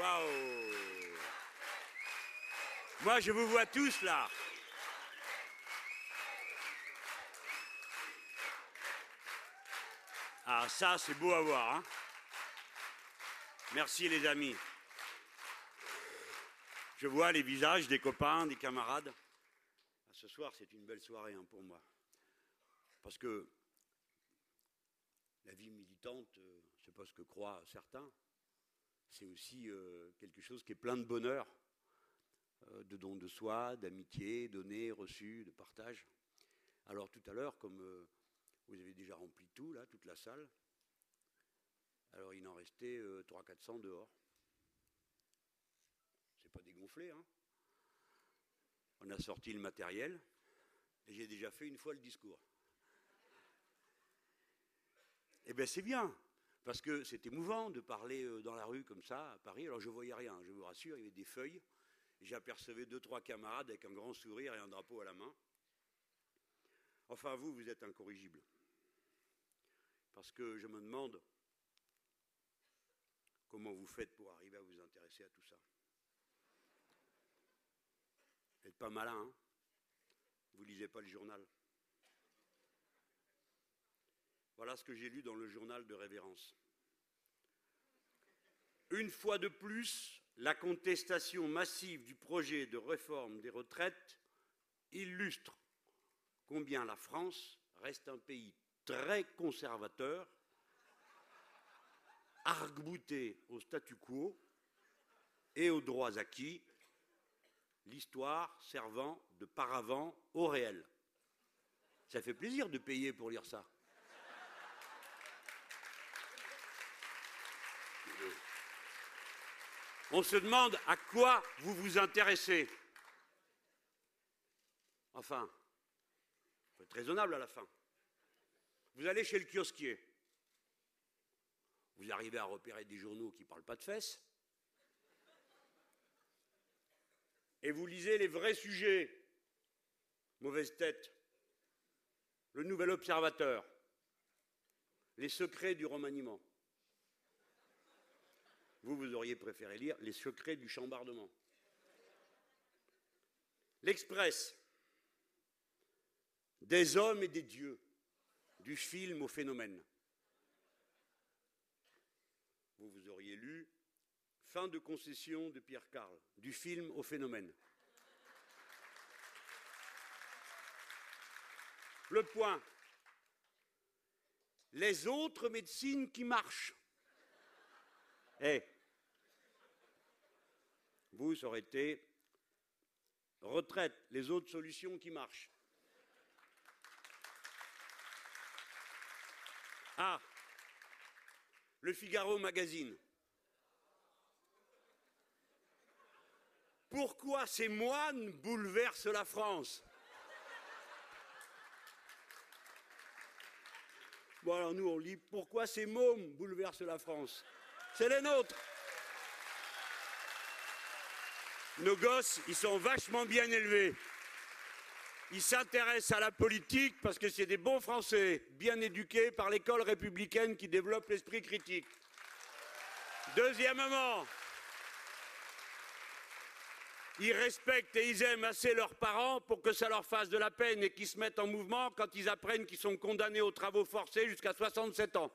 Waouh Moi, je vous vois tous là. Ah, ça, c'est beau à voir. Hein Merci, les amis. Je vois les visages des copains, des camarades. Ah, ce soir, c'est une belle soirée hein, pour moi. Parce que la vie militante, sais pas ce que croient certains, c'est aussi euh, quelque chose qui est plein de bonheur, euh, de dons de soi, d'amitié, donné, reçu, de partage. Alors tout à l'heure, comme vous avez déjà rempli tout, là, toute la salle, alors il en restait 300-400 dehors. C'est pas dégonflé, hein On a sorti le matériel, et j'ai déjà fait une fois le discours. Eh bien, c'est bien, parce que c'est émouvant de parler euh, dans la rue comme ça, à Paris. Alors, je ne voyais rien, je vous rassure, il y avait des feuilles. J'apercevais deux, trois camarades avec un grand sourire et un drapeau à la main. Enfin, vous, vous êtes incorrigible. Parce que je me demande comment vous faites pour arriver à vous intéresser à tout ça. Vous n'êtes pas malin, hein? Vous lisez pas le journal. Voilà ce que j'ai lu dans le journal de révérence. Une fois de plus, la contestation massive du projet de réforme des retraites illustre combien la France reste un pays très conservateur, arc-bouté au statu quo et aux droits acquis, l'histoire servant de paravent au réel. Ça fait plaisir de payer pour lire ça. On se demande à quoi vous vous intéressez. Enfin, il faut être raisonnable à la fin. Vous allez chez le kiosquier. Vous arrivez à repérer des journaux qui ne parlent pas de fesses. Et vous lisez les vrais sujets. Mauvaise tête. Le nouvel observateur. Les secrets du remaniement. Vous, vous auriez préféré lire Les secrets du chambardement. L'Express, des hommes et des dieux, du film au phénomène. Vous, vous auriez lu Fin de concession de Pierre Carl, du film au phénomène. Le point. Les autres médecines qui marchent. Eh, vous, ça aurait été retraite, les autres solutions qui marchent. Ah, le Figaro Magazine. Pourquoi ces moines bouleversent la France? Bon, alors nous, on lit Pourquoi ces mômes bouleversent la France? C'est les nôtres. Nos gosses, ils sont vachement bien élevés. Ils s'intéressent à la politique parce que c'est des bons Français, bien éduqués par l'école républicaine qui développe l'esprit critique. Deuxièmement, ils respectent et ils aiment assez leurs parents pour que ça leur fasse de la peine et qu'ils se mettent en mouvement quand ils apprennent qu'ils sont condamnés aux travaux forcés jusqu'à 67 ans.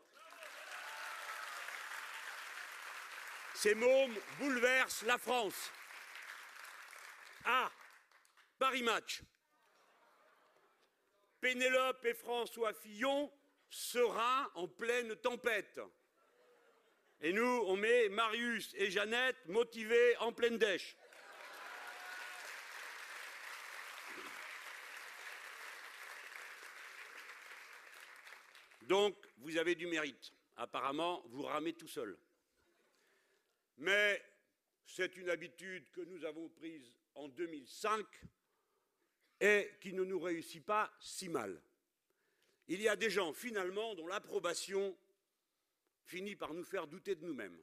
Ces mômes bouleversent la France. Ah, Paris Match. Pénélope et François Fillon sereins en pleine tempête. Et nous, on met Marius et Jeannette motivés en pleine dèche. Donc, vous avez du mérite. Apparemment, vous ramez tout seul. Mais c'est une habitude que nous avons prise en 2005 et qui ne nous réussit pas si mal. Il y a des gens, finalement, dont l'approbation finit par nous faire douter de nous-mêmes.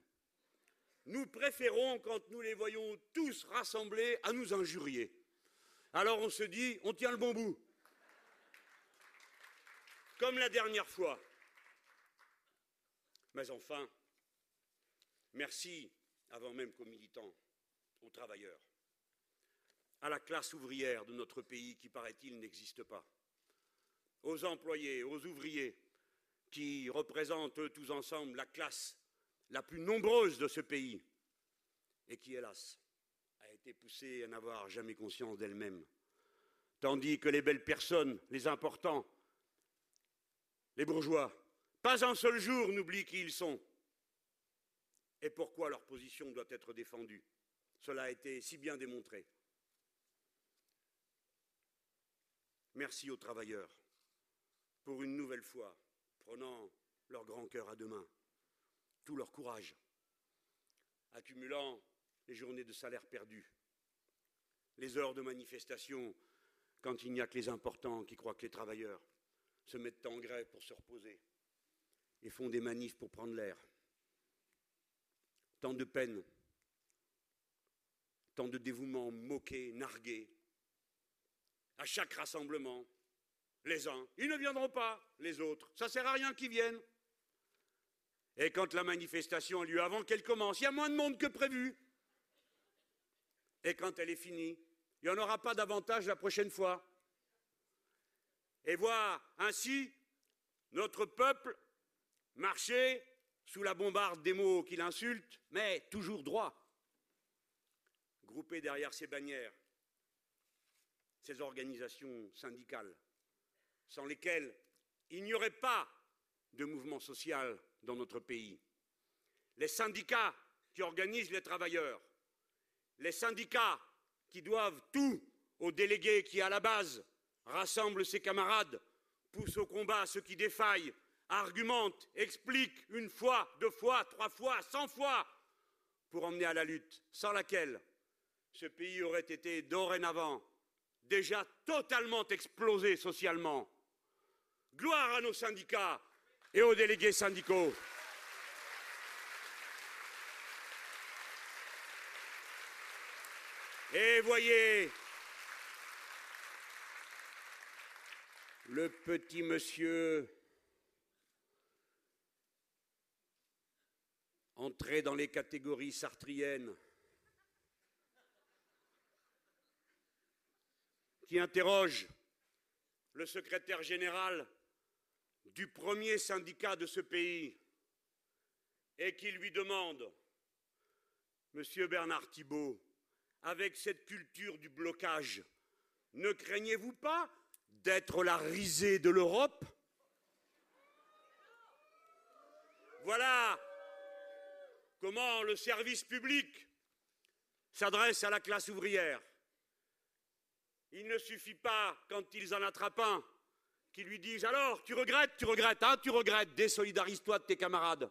Nous préférons, quand nous les voyons tous rassemblés, à nous injurier. Alors on se dit, on tient le bon bout. Comme la dernière fois. Mais enfin, merci avant même qu'aux militants, aux travailleurs, à la classe ouvrière de notre pays qui, paraît-il, n'existe pas, aux employés, aux ouvriers, qui représentent tous ensemble la classe la plus nombreuse de ce pays, et qui, hélas, a été poussée à n'avoir jamais conscience d'elle-même, tandis que les belles personnes, les importants, les bourgeois, pas un seul jour n'oublient qui ils sont et pourquoi leur position doit être défendue? Cela a été si bien démontré. Merci aux travailleurs pour une nouvelle fois prenant leur grand cœur à deux mains, tout leur courage, accumulant les journées de salaire perdues, les heures de manifestation quand il n'y a que les importants qui croient que les travailleurs se mettent en grève pour se reposer et font des manifs pour prendre l'air. Tant de peine, tant de dévouement moqué, nargué. À chaque rassemblement, les uns, ils ne viendront pas, les autres, ça sert à rien qu'ils viennent. Et quand la manifestation a lieu avant qu'elle commence, il y a moins de monde que prévu. Et quand elle est finie, il n'y en aura pas davantage la prochaine fois. Et voir ainsi notre peuple marcher sous la bombarde des mots qui l'insultent, mais toujours droit, groupé derrière ces bannières, ces organisations syndicales, sans lesquelles il n'y aurait pas de mouvement social dans notre pays. Les syndicats qui organisent les travailleurs, les syndicats qui doivent tout aux délégués qui, à la base, rassemblent ses camarades, poussent au combat ceux qui défaillent, argumente, explique une fois, deux fois, trois fois, cent fois pour emmener à la lutte, sans laquelle ce pays aurait été dorénavant déjà totalement explosé socialement. Gloire à nos syndicats et aux délégués syndicaux. Et voyez, le petit monsieur entrer dans les catégories sartriennes, qui interroge le secrétaire général du premier syndicat de ce pays et qui lui demande, Monsieur Bernard Thibault, avec cette culture du blocage, ne craignez-vous pas d'être la risée de l'Europe? Voilà comment le service public s'adresse à la classe ouvrière? Il ne suffit pas, quand ils en attrapent un, qu'ils lui disent Alors, tu regrettes, tu regrettes, hein, tu regrettes, désolidarise-toi de tes camarades.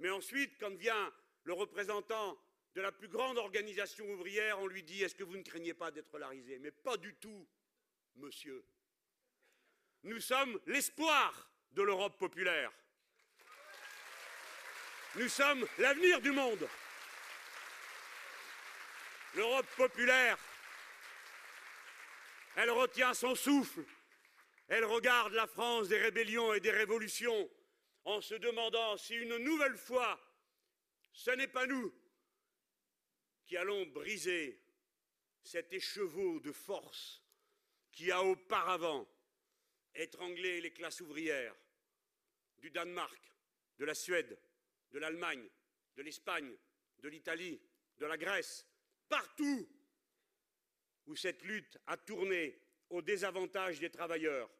Mais ensuite, quand vient le représentant de la plus grande organisation ouvrière, on lui dit Est-ce que vous ne craignez pas d'être larisé? Mais pas du tout, monsieur. Nous sommes l'espoir de l'Europe populaire. Nous sommes l'avenir du monde. L'Europe populaire, elle retient son souffle, elle regarde la France des rébellions et des révolutions en se demandant si une nouvelle fois, ce n'est pas nous qui allons briser cet écheveau de force qui a auparavant étranglé les classes ouvrières du Danemark, de la Suède, de l'Allemagne, de l'Espagne, de l'Italie, de la Grèce, partout où cette lutte a tourné au désavantage des travailleurs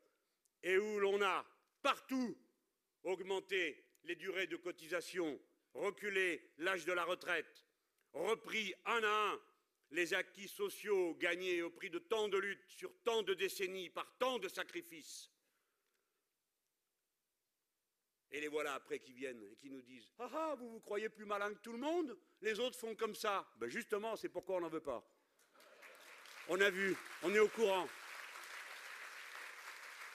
et où l'on a partout augmenté les durées de cotisation, reculé l'âge de la retraite, repris un à un les acquis sociaux gagnés au prix de tant de luttes sur tant de décennies par tant de sacrifices, et les voilà après qui viennent et qui nous disent Ah ah, vous vous croyez plus malin que tout le monde? Les autres font comme ça. Ben justement, c'est pourquoi on n'en veut pas. On a vu, on est au courant.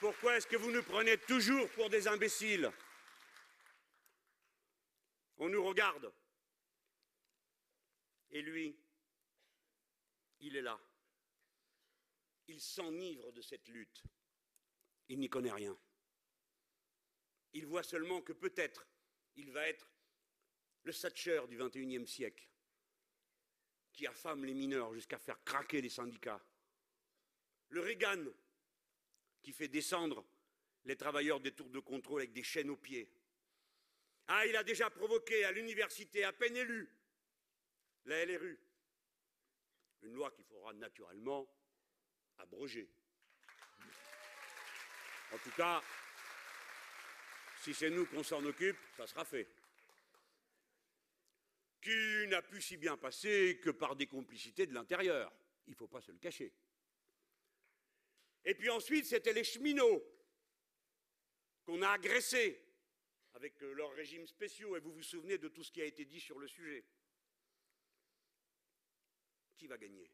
Pourquoi est-ce que vous nous prenez toujours pour des imbéciles? On nous regarde. Et lui, il est là. Il s'enivre de cette lutte. Il n'y connaît rien. Il voit seulement que peut-être il va être le Thatcher du XXIe siècle, qui affame les mineurs jusqu'à faire craquer les syndicats, le Reagan, qui fait descendre les travailleurs des tours de contrôle avec des chaînes aux pieds. Ah, il a déjà provoqué à l'université à peine élue, la LRU, une loi qu'il faudra naturellement abroger. En tout cas, si c'est nous qu'on s'en occupe, ça sera fait. Qui n'a pu si bien passer que par des complicités de l'intérieur? Il ne faut pas se le cacher. Et puis ensuite, c'était les cheminots qu'on a agressés avec euh, leurs régimes spéciaux. Et vous vous souvenez de tout ce qui a été dit sur le sujet? Qui va gagner?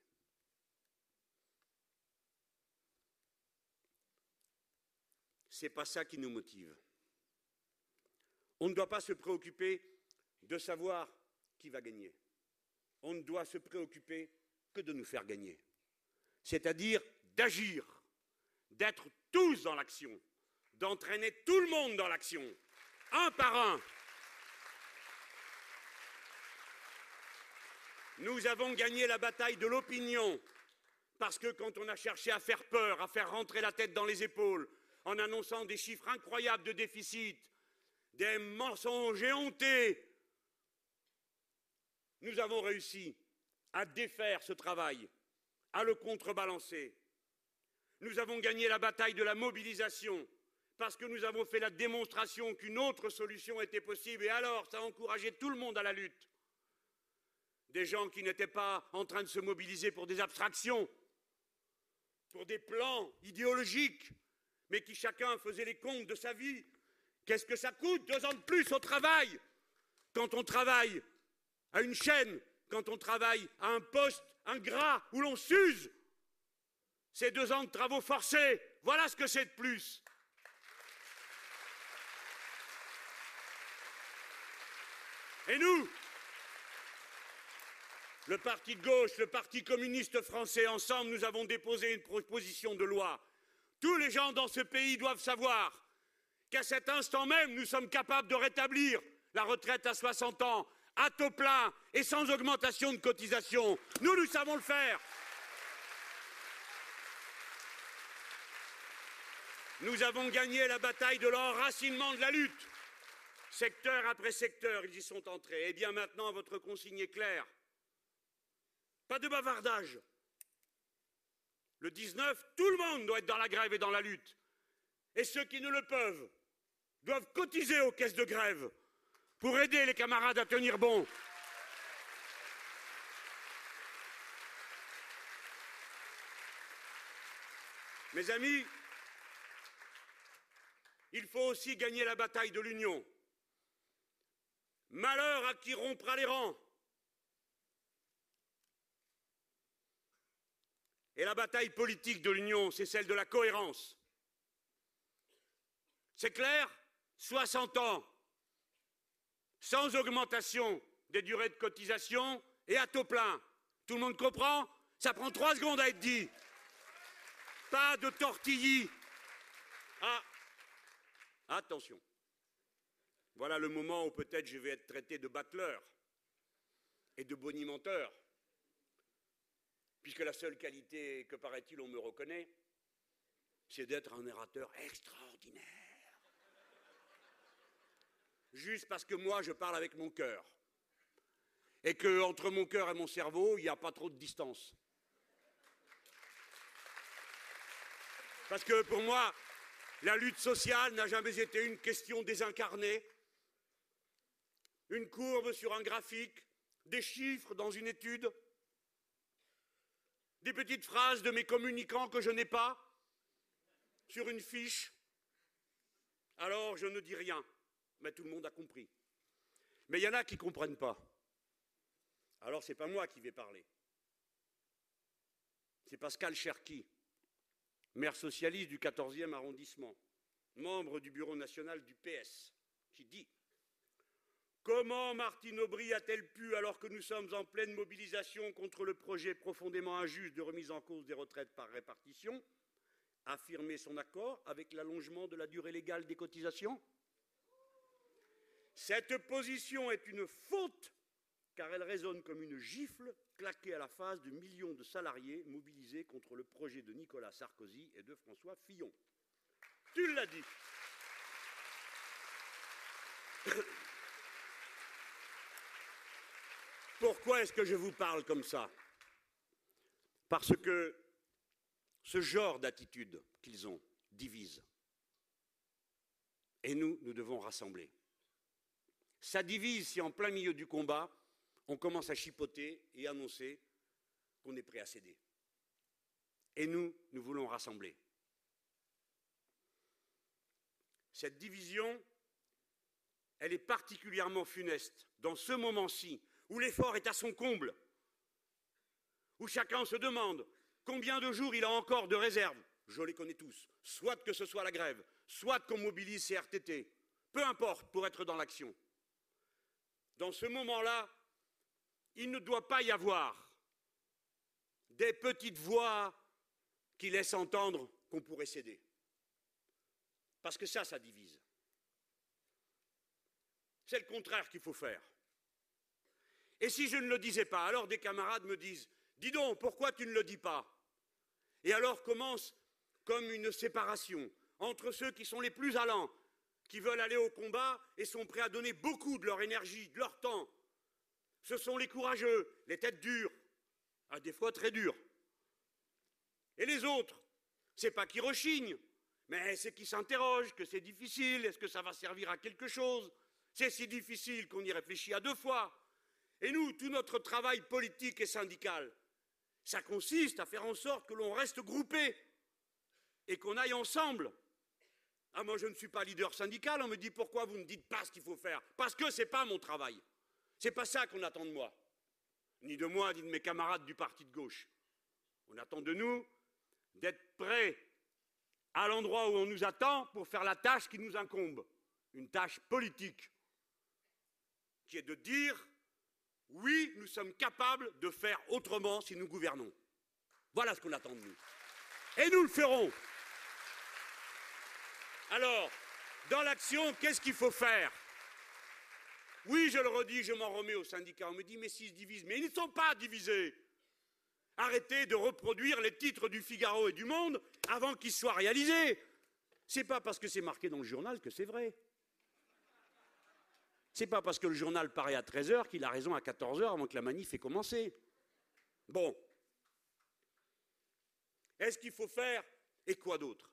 Ce n'est pas ça qui nous motive. On ne doit pas se préoccuper de savoir qui va gagner. On ne doit se préoccuper que de nous faire gagner. C'est-à-dire d'agir, d'être tous dans l'action, d'entraîner tout le monde dans l'action, un par un. Nous avons gagné la bataille de l'opinion, parce que quand on a cherché à faire peur, à faire rentrer la tête dans les épaules, en annonçant des chiffres incroyables de déficit, des mensonges éhontés, nous avons réussi à défaire ce travail, à le contrebalancer. Nous avons gagné la bataille de la mobilisation parce que nous avons fait la démonstration qu'une autre solution était possible et alors ça a encouragé tout le monde à la lutte. Des gens qui n'étaient pas en train de se mobiliser pour des abstractions, pour des plans idéologiques, mais qui chacun faisait les comptes de sa vie. Qu'est-ce que ça coûte deux ans de plus au travail Quand on travaille à une chaîne, quand on travaille à un poste ingrat où l'on s'use, c'est deux ans de travaux forcés. Voilà ce que c'est de plus. Et nous, le parti de gauche, le parti communiste français, ensemble, nous avons déposé une proposition de loi tous les gens dans ce pays doivent savoir qu'à cet instant même, nous sommes capables de rétablir la retraite à 60 ans, à taux plein et sans augmentation de cotisation. Nous, nous savons le faire. Nous avons gagné la bataille de l'enracinement de la lutte. Secteur après secteur, ils y sont entrés. Et eh bien maintenant, votre consigne est claire. Pas de bavardage. Le 19, tout le monde doit être dans la grève et dans la lutte. Et ceux qui ne le peuvent doivent cotiser aux caisses de grève pour aider les camarades à tenir bon. Mes amis, il faut aussi gagner la bataille de l'union. Malheur à qui rompra les rangs. Et la bataille politique de l'Union, c'est celle de la cohérence. C'est clair? 60 ans, sans augmentation des durées de cotisation et à taux plein. Tout le monde comprend? Ça prend trois secondes à être dit. Pas de tortillis. Ah, attention. Voilà le moment où peut-être je vais être traité de battleur et de bonimenteur puisque la seule qualité que, paraît-il, on me reconnaît, c'est d'être un narrateur extraordinaire. Juste parce que moi, je parle avec mon cœur. Et que entre mon cœur et mon cerveau, il n'y a pas trop de distance. Parce que pour moi, la lutte sociale n'a jamais été une question désincarnée, une courbe sur un graphique, des chiffres dans une étude des petites phrases de mes communicants que je n'ai pas sur une fiche. Alors je ne dis rien, mais tout le monde a compris. Mais il y en a qui ne comprennent pas. Alors ce n'est pas moi qui vais parler. C'est Pascal Cherki, maire socialiste du 14e arrondissement, membre du bureau national du PS, qui dit Comment Martine Aubry a-t-elle pu, alors que nous sommes en pleine mobilisation contre le projet profondément injuste de remise en cause des retraites par répartition, affirmer son accord avec l'allongement de la durée légale des cotisations? Cette position est une faute car elle résonne comme une gifle claquée à la face de millions de salariés mobilisés contre le projet de Nicolas Sarkozy et de François Fillon. Tu l'as dit. Pourquoi est-ce que je vous parle comme ça? Parce que ce genre d'attitude qu'ils ont divise. Et nous, nous devons rassembler. Ça divise si en plein milieu du combat, on commence à chipoter et annoncer qu'on est prêt à céder. Et nous, nous voulons rassembler. Cette division, elle est particulièrement funeste dans ce moment-ci où l'effort est à son comble, où chacun se demande combien de jours il a encore de réserve. Je les connais tous. Soit que ce soit la grève, soit qu'on mobilise ses RTT, peu importe pour être dans l'action. Dans ce moment-là, il ne doit pas y avoir des petites voix qui laissent entendre qu'on pourrait céder. Parce que ça, ça divise. C'est le contraire qu'il faut faire. Et si je ne le disais pas, alors des camarades me disent Dis donc, pourquoi tu ne le dis pas? Et alors commence comme une séparation entre ceux qui sont les plus allants, qui veulent aller au combat et sont prêts à donner beaucoup de leur énergie, de leur temps, ce sont les courageux, les têtes dures, à des fois très dures. Et les autres, c'est pas qu'ils rechignent, mais c'est qu'ils s'interrogent, que c'est difficile, est-ce que ça va servir à quelque chose? C'est si difficile qu'on y réfléchit à deux fois. Et nous, tout notre travail politique et syndical, ça consiste à faire en sorte que l'on reste groupé et qu'on aille ensemble. Ah, moi, je ne suis pas leader syndical, on me dit pourquoi vous ne dites pas ce qu'il faut faire? Parce que ce n'est pas mon travail. C'est pas ça qu'on attend de moi, ni de moi, ni de mes camarades du parti de gauche. On attend de nous d'être prêts à l'endroit où on nous attend pour faire la tâche qui nous incombe, une tâche politique, qui est de dire oui, nous sommes capables de faire autrement si nous gouvernons. Voilà ce qu'on attend de nous. Et nous le ferons. Alors, dans l'action, qu'est-ce qu'il faut faire? Oui, je le redis, je m'en remets aux syndicats. On me dit, mais s'ils se divisent, mais ils ne sont pas divisés. Arrêtez de reproduire les titres du Figaro et du Monde avant qu'ils soient réalisés. C'est pas parce que c'est marqué dans le journal que c'est vrai. C'est pas parce que le journal paraît à 13h qu'il a raison à 14h avant que la manif ait commencé. Bon. Est-ce qu'il faut faire et quoi d'autre?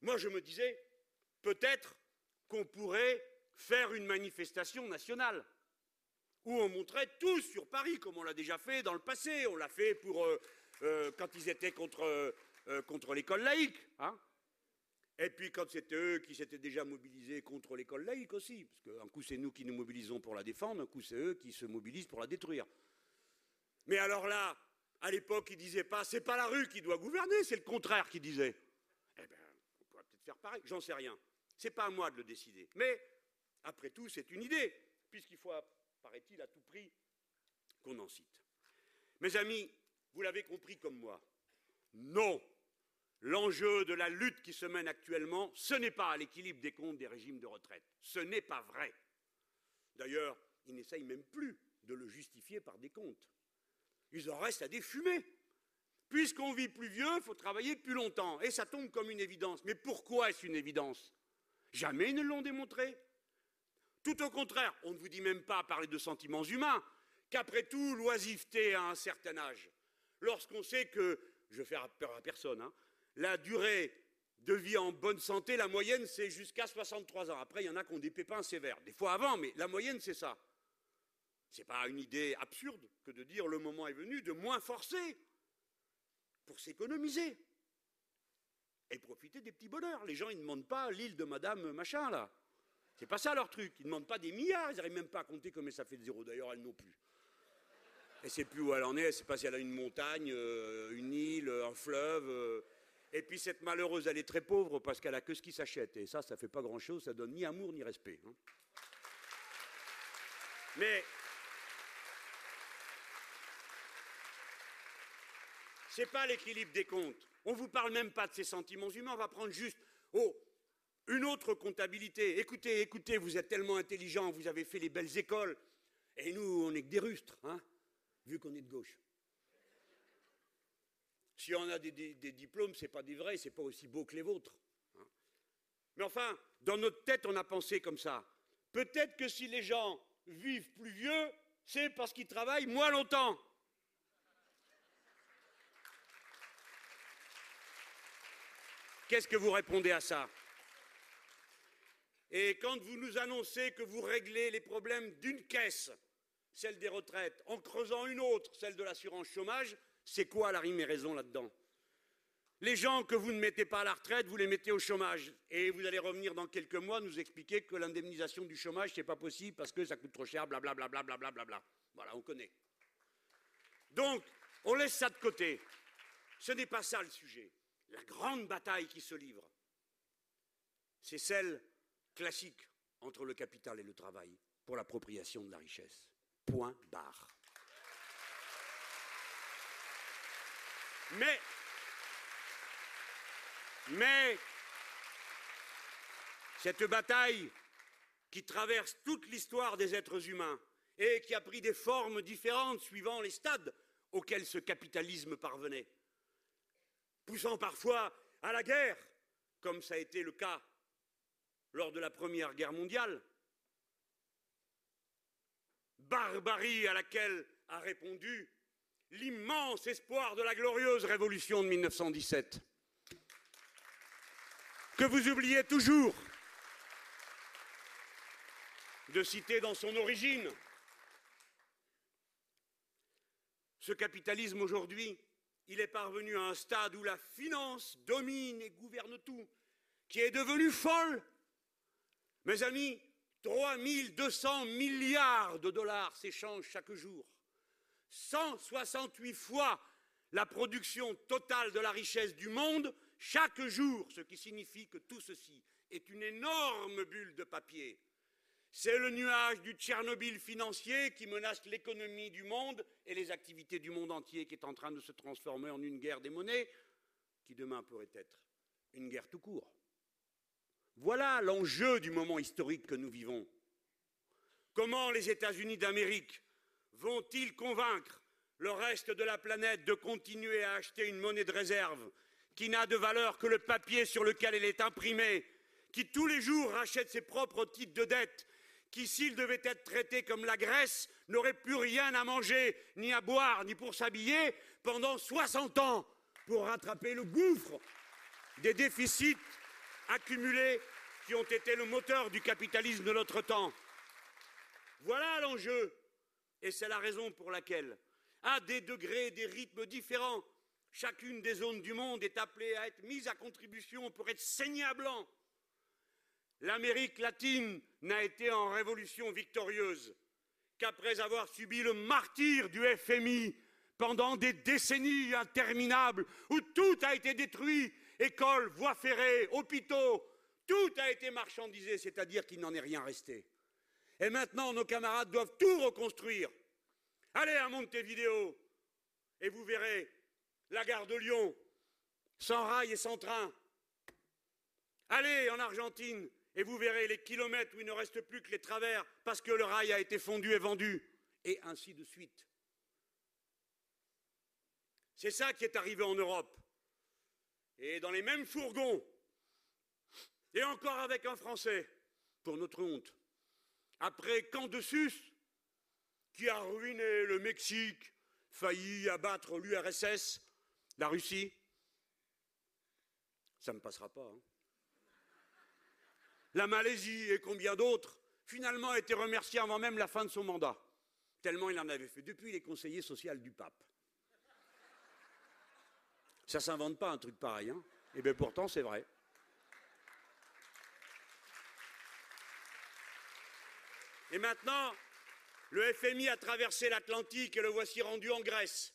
Moi, je me disais, peut-être qu'on pourrait faire une manifestation nationale où on montrait tous sur Paris, comme on l'a déjà fait dans le passé. On l'a fait pour euh, euh, quand ils étaient contre, euh, l'école laïque. Hein et puis quand c'était eux qui s'étaient déjà mobilisés contre l'école laïque aussi, parce qu'un coup c'est nous qui nous mobilisons pour la défendre, un coup c'est eux qui se mobilisent pour la détruire. Mais alors là, à l'époque, ils disaient pas c'est pas la rue qui doit gouverner, c'est le contraire qu'ils disaient. Eh bien, on pourrait peut-être faire pareil, j'en sais rien. C'est pas à moi de le décider. Mais après tout, c'est une idée, puisqu'il faut, paraît-il, à tout prix qu'on en cite. Mes amis, vous l'avez compris comme moi. Non, l'enjeu de la lutte qui se mène actuellement, ce n'est pas l'équilibre des comptes des régimes de retraite. Ce n'est pas vrai. D'ailleurs, ils n'essayent même plus de le justifier par des comptes. Ils en restent à des fumées. Puisqu'on vit plus vieux, il faut travailler plus longtemps. Et ça tombe comme une évidence. Mais pourquoi est-ce une évidence? Jamais ils ne l'ont démontré. Tout au contraire, on ne vous dit même pas parler de sentiments humains, qu'après tout, l'oisiveté à un certain âge, lorsqu'on sait que, je vais faire peur à personne, hein, la durée de vie en bonne santé, la moyenne, c'est jusqu'à 63 ans. Après, il y en a qui ont des pépins sévères, des fois avant, mais la moyenne, c'est ça. Ce n'est pas une idée absurde que de dire le moment est venu de moins forcer pour s'économiser et profiter des petits bonheurs. Les gens, ils ne demandent pas l'île de Madame Machin, là. C'est pas ça leur truc. Ils ne demandent pas des milliards, ils n'arrivent même pas à compter combien ça fait de zéro. D'ailleurs, elles n'ont plus. Et c'est plus où elle en est, c'est pas si elle a une montagne, euh, une île, un fleuve. Euh. Et puis cette malheureuse, elle est très pauvre parce qu'elle a que ce qui s'achète. Et ça, ça fait pas grand-chose, ça donne ni amour ni respect. Hein. Mais c'est pas l'équilibre des comptes. On vous parle même pas de ces sentiments humains, on va prendre juste. Oh, une autre comptabilité. Écoutez, écoutez, vous êtes tellement intelligents, vous avez fait les belles écoles, et nous, on n'est que des rustres, hein, vu qu'on est de gauche. Si on a des, diplômes, ce n'est pas des vrais, ce n'est pas aussi beau que les vôtres. Hein. Mais enfin, dans notre tête, on a pensé comme ça. Peut-être que si les gens vivent plus vieux, c'est parce qu'ils travaillent moins longtemps. Qu'est-ce que vous répondez à ça? Et quand vous nous annoncez que vous réglez les problèmes d'une caisse, celle des retraites, en creusant une autre, celle de l'assurance chômage, c'est quoi la rime et raison là-dedans? Les gens que vous ne mettez pas à la retraite, vous les mettez au chômage. Et vous allez revenir dans quelques mois nous expliquer que l'indemnisation du chômage, n'est pas possible parce que ça coûte trop cher, blablabla. Bla, bla, bla, bla, Voilà, on connaît. Donc, on laisse ça de côté. Ce n'est pas ça le sujet la grande bataille qui se livre, c'est celle classique entre le capital et le travail pour l'appropriation de la richesse. Point barre. Mais, mais, cette bataille qui traverse toute l'histoire des êtres humains et qui a pris des formes différentes suivant les stades auxquels ce capitalisme parvenait, poussant parfois à la guerre, comme ça a été le cas lors de la Première Guerre mondiale. Barbarie à laquelle a répondu l'immense espoir de la glorieuse révolution de 1917, que vous oubliez toujours de citer dans son origine. Ce capitalisme aujourd'hui il est parvenu à un stade où la finance domine et gouverne tout, qui est devenu folle. Mes amis, 3200 milliards de dollars s'échangent chaque jour. 168 fois la production totale de la richesse du monde chaque jour, ce qui signifie que tout ceci est une énorme bulle de papier c'est le nuage du Tchernobyl financier qui menace l'économie du monde et les activités du monde entier qui est en train de se transformer en une guerre des monnaies qui demain pourrait être une guerre tout court. Voilà l'enjeu du moment historique que nous vivons. Comment les États-Unis d'Amérique vont-ils convaincre le reste de la planète de continuer à acheter une monnaie de réserve qui n'a de valeur que le papier sur lequel elle est imprimée, qui tous les jours rachète ses propres titres de dette qui, s'il devait être traité comme la Grèce, n'aurait plus rien à manger, ni à boire, ni pour s'habiller pendant 60 ans pour rattraper le gouffre des déficits accumulés qui ont été le moteur du capitalisme de notre temps. Voilà l'enjeu. Et c'est la raison pour laquelle, à des degrés et des rythmes différents, chacune des zones du monde est appelée à être mise à contribution pour être saignée à blanc l'Amérique latine n'a été en révolution victorieuse qu'après avoir subi le martyre du FMI pendant des décennies interminables où tout a été détruit, écoles, voies ferrées, hôpitaux, tout a été marchandisé, c'est-à-dire qu'il n'en est rien resté. Et maintenant, nos camarades doivent tout reconstruire. Allez à Montevideo et vous verrez la gare de Lyon, sans rail et sans train. Allez en Argentine et vous verrez les kilomètres où il ne reste plus que les travers parce que le rail a été fondu et vendu, et ainsi de suite. C'est ça qui est arrivé en Europe. Et dans les mêmes fourgons, et encore avec un Français, pour notre honte, après Candesus, qui a ruiné le Mexique, failli abattre l'URSS, la Russie, ça ne passera pas. Hein la Malaisie et combien d'autres, finalement a été remercié avant même la fin de son mandat, tellement il en avait fait. Depuis, il est conseiller social du pape. Ça ne s'invente pas un truc pareil, hein Et eh bien pourtant, c'est vrai. Et maintenant, le FMI a traversé l'Atlantique et le voici rendu en Grèce.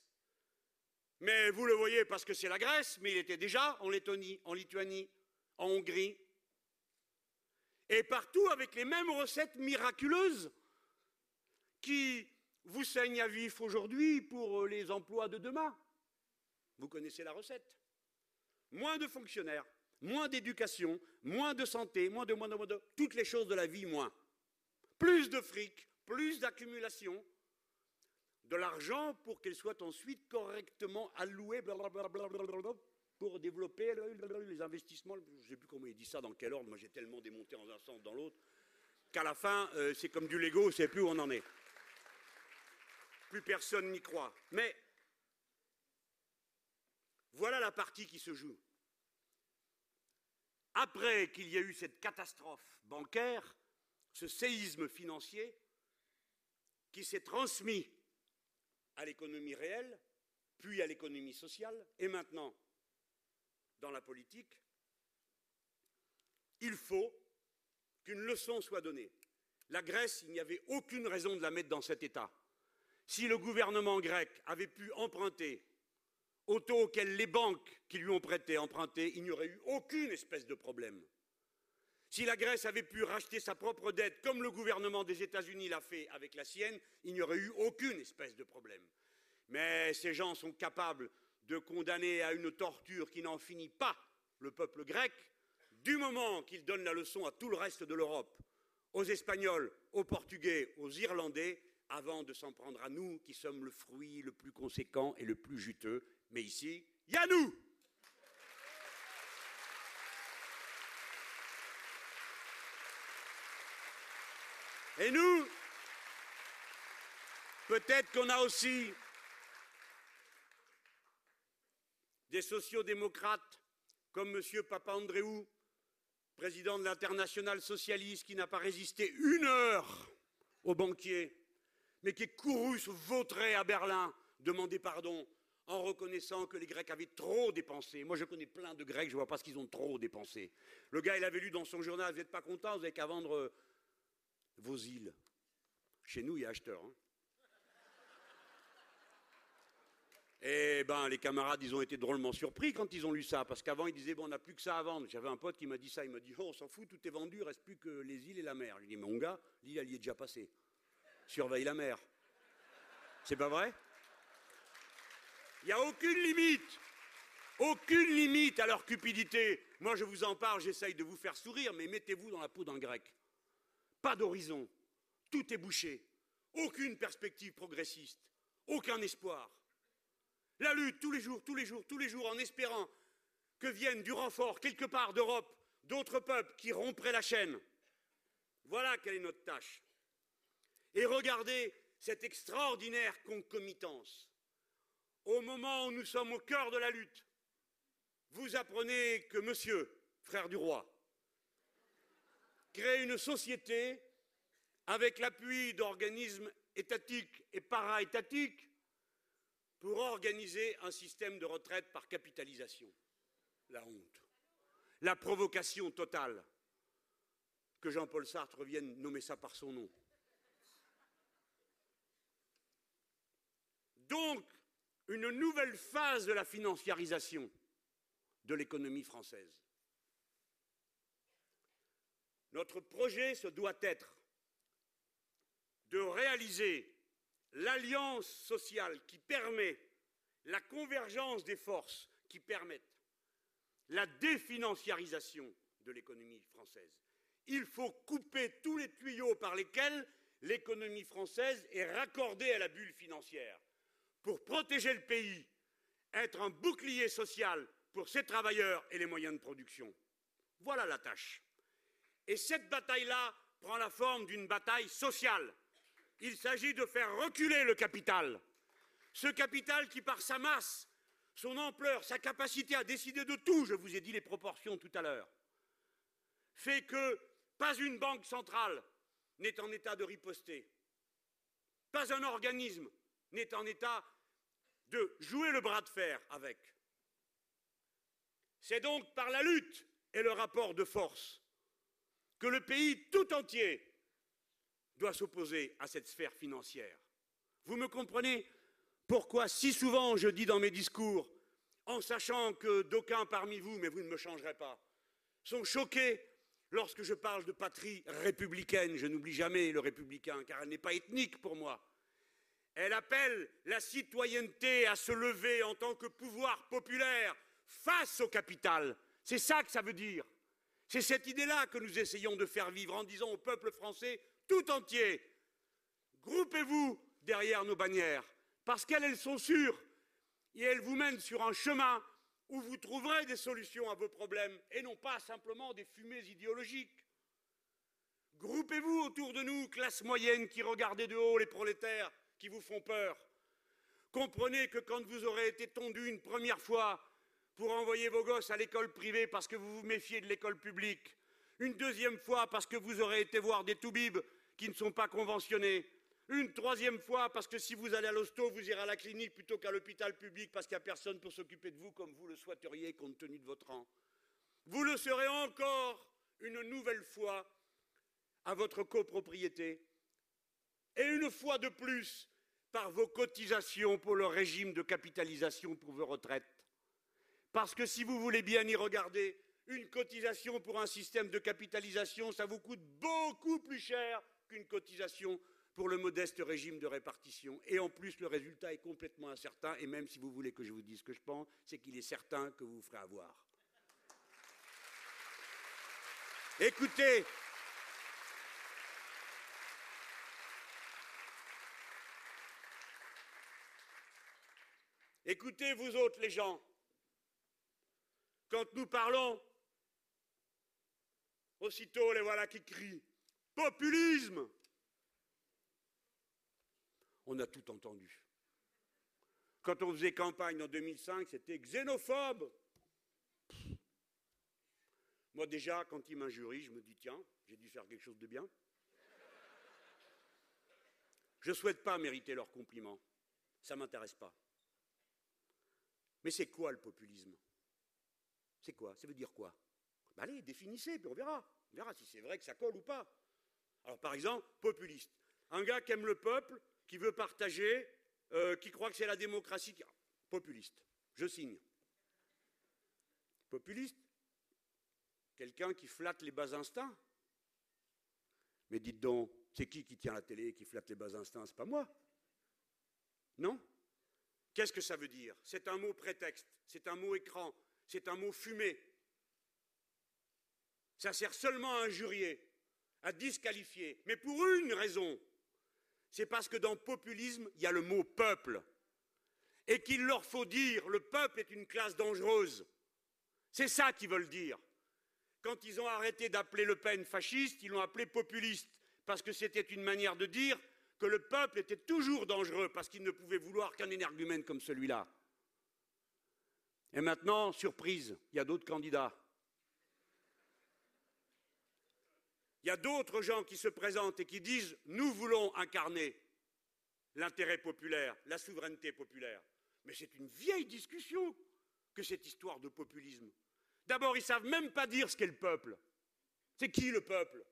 Mais vous le voyez parce que c'est la Grèce, mais il était déjà en Lettonie, en Lituanie, en Hongrie, et partout avec les mêmes recettes miraculeuses qui vous saignent à vif aujourd'hui pour les emplois de demain. Vous connaissez la recette. Moins de fonctionnaires, moins d'éducation, moins de santé, moins de, moins de, moins toutes les choses de la vie, moins. Plus de fric, plus d'accumulation, de l'argent pour qu'elle soit ensuite correctement allouée pour développer les investissements. Je ne sais plus comment il dit ça, dans quel ordre. Moi, j'ai tellement démonté en un sens, dans l'autre, qu'à la fin, euh, c'est comme du Lego, on ne sait plus où on en est. Plus personne n'y croit. Mais voilà la partie qui se joue. Après qu'il y a eu cette catastrophe bancaire, ce séisme financier qui s'est transmis à l'économie réelle, puis à l'économie sociale, et maintenant dans la politique, il faut qu'une leçon soit donnée. La Grèce, il n'y avait aucune raison de la mettre dans cet état. Si le gouvernement grec avait pu emprunter au taux auquel les banques qui lui ont prêté emprunté, il n'y aurait eu aucune espèce de problème. Si la Grèce avait pu racheter sa propre dette, comme le gouvernement des États-Unis l'a fait avec la sienne, il n'y aurait eu aucune espèce de problème. Mais ces gens sont capables de condamner à une torture qui n'en finit pas le peuple grec, du moment qu'ils donnent la leçon à tout le reste de l'Europe, aux Espagnols, aux Portugais, aux Irlandais, avant de s'en prendre à nous, qui sommes le fruit le plus conséquent et le plus juteux. Mais ici, il y a nous Et nous, peut-être qu'on a aussi des sociodémocrates comme M. Papandréou, président de l'international socialiste, qui n'a pas résisté une heure aux banquiers, mais qui est couru se vautrer à Berlin, demander pardon, en reconnaissant que les Grecs avaient trop dépensé. Moi, je connais plein de Grecs, je ne vois pas ce qu'ils ont trop dépensé. Le gars, il avait lu dans son journal, vous n'êtes pas content, vous n'avez qu'à vendre euh, vos îles. Chez nous, il y a acheteur. Hein. Et eh ben, les camarades, ils ont été drôlement surpris quand ils ont lu ça, parce qu'avant, ils disaient, bon, on n'a plus que ça à vendre. J'avais un pote qui m'a dit ça, il m'a dit, oh, on s'en fout, tout est vendu, il reste plus que les îles et la mer. Je lui ai dit, mon gars, l'île, elle y est déjà passée. Surveille la mer. C'est pas vrai? Il n'y a aucune limite, aucune limite à leur cupidité. Moi, je vous en parle, j'essaye de vous faire sourire, mais mettez-vous dans la peau d'un grec. Pas d'horizon, tout est bouché, aucune perspective progressiste, aucun espoir. La lutte tous les jours, tous les jours, tous les jours, en espérant que vienne du renfort quelque part d'Europe d'autres peuples qui rompraient la chaîne. Voilà quelle est notre tâche. Et regardez cette extraordinaire concomitance. Au moment où nous sommes au cœur de la lutte, vous apprenez que monsieur, frère du roi, crée une société avec l'appui d'organismes étatiques et para-étatiques pour organiser un système de retraite par capitalisation. La honte. La provocation totale. Que Jean-Paul Sartre vienne nommer ça par son nom. Donc, une nouvelle phase de la financiarisation de l'économie française. Notre projet, ce doit être de réaliser l'alliance sociale qui permet la convergence des forces qui permettent la définanciarisation de l'économie française. Il faut couper tous les tuyaux par lesquels l'économie française est raccordée à la bulle financière pour protéger le pays, être un bouclier social pour ses travailleurs et les moyens de production. Voilà la tâche. Et cette bataille-là prend la forme d'une bataille sociale il s'agit de faire reculer le capital. Ce capital qui, par sa masse, son ampleur, sa capacité à décider de tout, je vous ai dit les proportions tout à l'heure, fait que pas une banque centrale n'est en état de riposter. Pas un organisme n'est en état de jouer le bras de fer avec. C'est donc par la lutte et le rapport de force que le pays tout entier doit s'opposer à cette sphère financière. Vous me comprenez pourquoi si souvent je dis dans mes discours, en sachant que d'aucuns parmi vous, mais vous ne me changerez pas, sont choqués lorsque je parle de patrie républicaine. Je n'oublie jamais le républicain, car elle n'est pas ethnique pour moi. Elle appelle la citoyenneté à se lever en tant que pouvoir populaire face au capital. C'est ça que ça veut dire. C'est cette idée-là que nous essayons de faire vivre en disant au peuple français tout entier, groupez-vous derrière nos bannières, parce qu'elles sont sûres, et elles vous mènent sur un chemin où vous trouverez des solutions à vos problèmes, et non pas simplement des fumées idéologiques. Groupez-vous autour de nous, classe moyenne qui regardez de haut les prolétaires qui vous font peur. Comprenez que quand vous aurez été tondu une première fois pour envoyer vos gosses à l'école privée parce que vous vous méfiez de l'école publique, une deuxième fois parce que vous aurez été voir des toubibs qui ne sont pas conventionnés, une troisième fois parce que si vous allez à l'hosto, vous irez à la clinique plutôt qu'à l'hôpital public parce qu'il n'y a personne pour s'occuper de vous comme vous le souhaiteriez compte tenu de votre rang. Vous le serez encore une nouvelle fois à votre copropriété et une fois de plus par vos cotisations pour le régime de capitalisation pour vos retraites. Parce que si vous voulez bien y regarder, une cotisation pour un système de capitalisation, ça vous coûte beaucoup plus cher qu'une cotisation pour le modeste régime de répartition. Et en plus, le résultat est complètement incertain, et même si vous voulez que je vous dise ce que je pense, c'est qu'il est certain que vous vous ferez avoir. Écoutez, écoutez vous autres les gens, quand nous parlons, aussitôt les voilà qui crient Populisme On a tout entendu. Quand on faisait campagne en 2005, c'était xénophobe. Moi déjà, quand ils m'injurient, je me dis tiens, j'ai dû faire quelque chose de bien. Je ne souhaite pas mériter leurs compliments. Ça ne m'intéresse pas. Mais c'est quoi le populisme? C'est quoi? Ça veut dire quoi? Ben Allez, définissez, puis on verra. On verra si c'est vrai que ça colle ou pas. Alors, par exemple, populiste. Un gars qui aime le peuple, qui veut partager, euh, qui croit que c'est la démocratie. Populiste. Je signe. Populiste Quelqu'un qui flatte les bas instincts Mais dites donc, c'est qui qui tient la télé et qui flatte les bas instincts? C'est pas moi. Non? Qu'est-ce que ça veut dire? C'est un mot prétexte, c'est un mot écran, c'est un mot fumé. Ça sert seulement à injurier, à disqualifier, mais pour une raison. C'est parce que dans populisme, il y a le mot peuple. Et qu'il leur faut dire le peuple est une classe dangereuse. C'est ça qu'ils veulent dire. Quand ils ont arrêté d'appeler Le Pen fasciste, ils l'ont appelé populiste, parce que c'était une manière de dire que le peuple était toujours dangereux, parce qu'il ne pouvait vouloir qu'un énergumène comme celui-là. Et maintenant, surprise, il y a d'autres candidats. Il y a d'autres gens qui se présentent et qui disent Nous voulons incarner l'intérêt populaire, la souveraineté populaire. Mais c'est une vieille discussion que cette histoire de populisme. D'abord, ils ne savent même pas dire ce qu'est le peuple. C'est qui le peuple?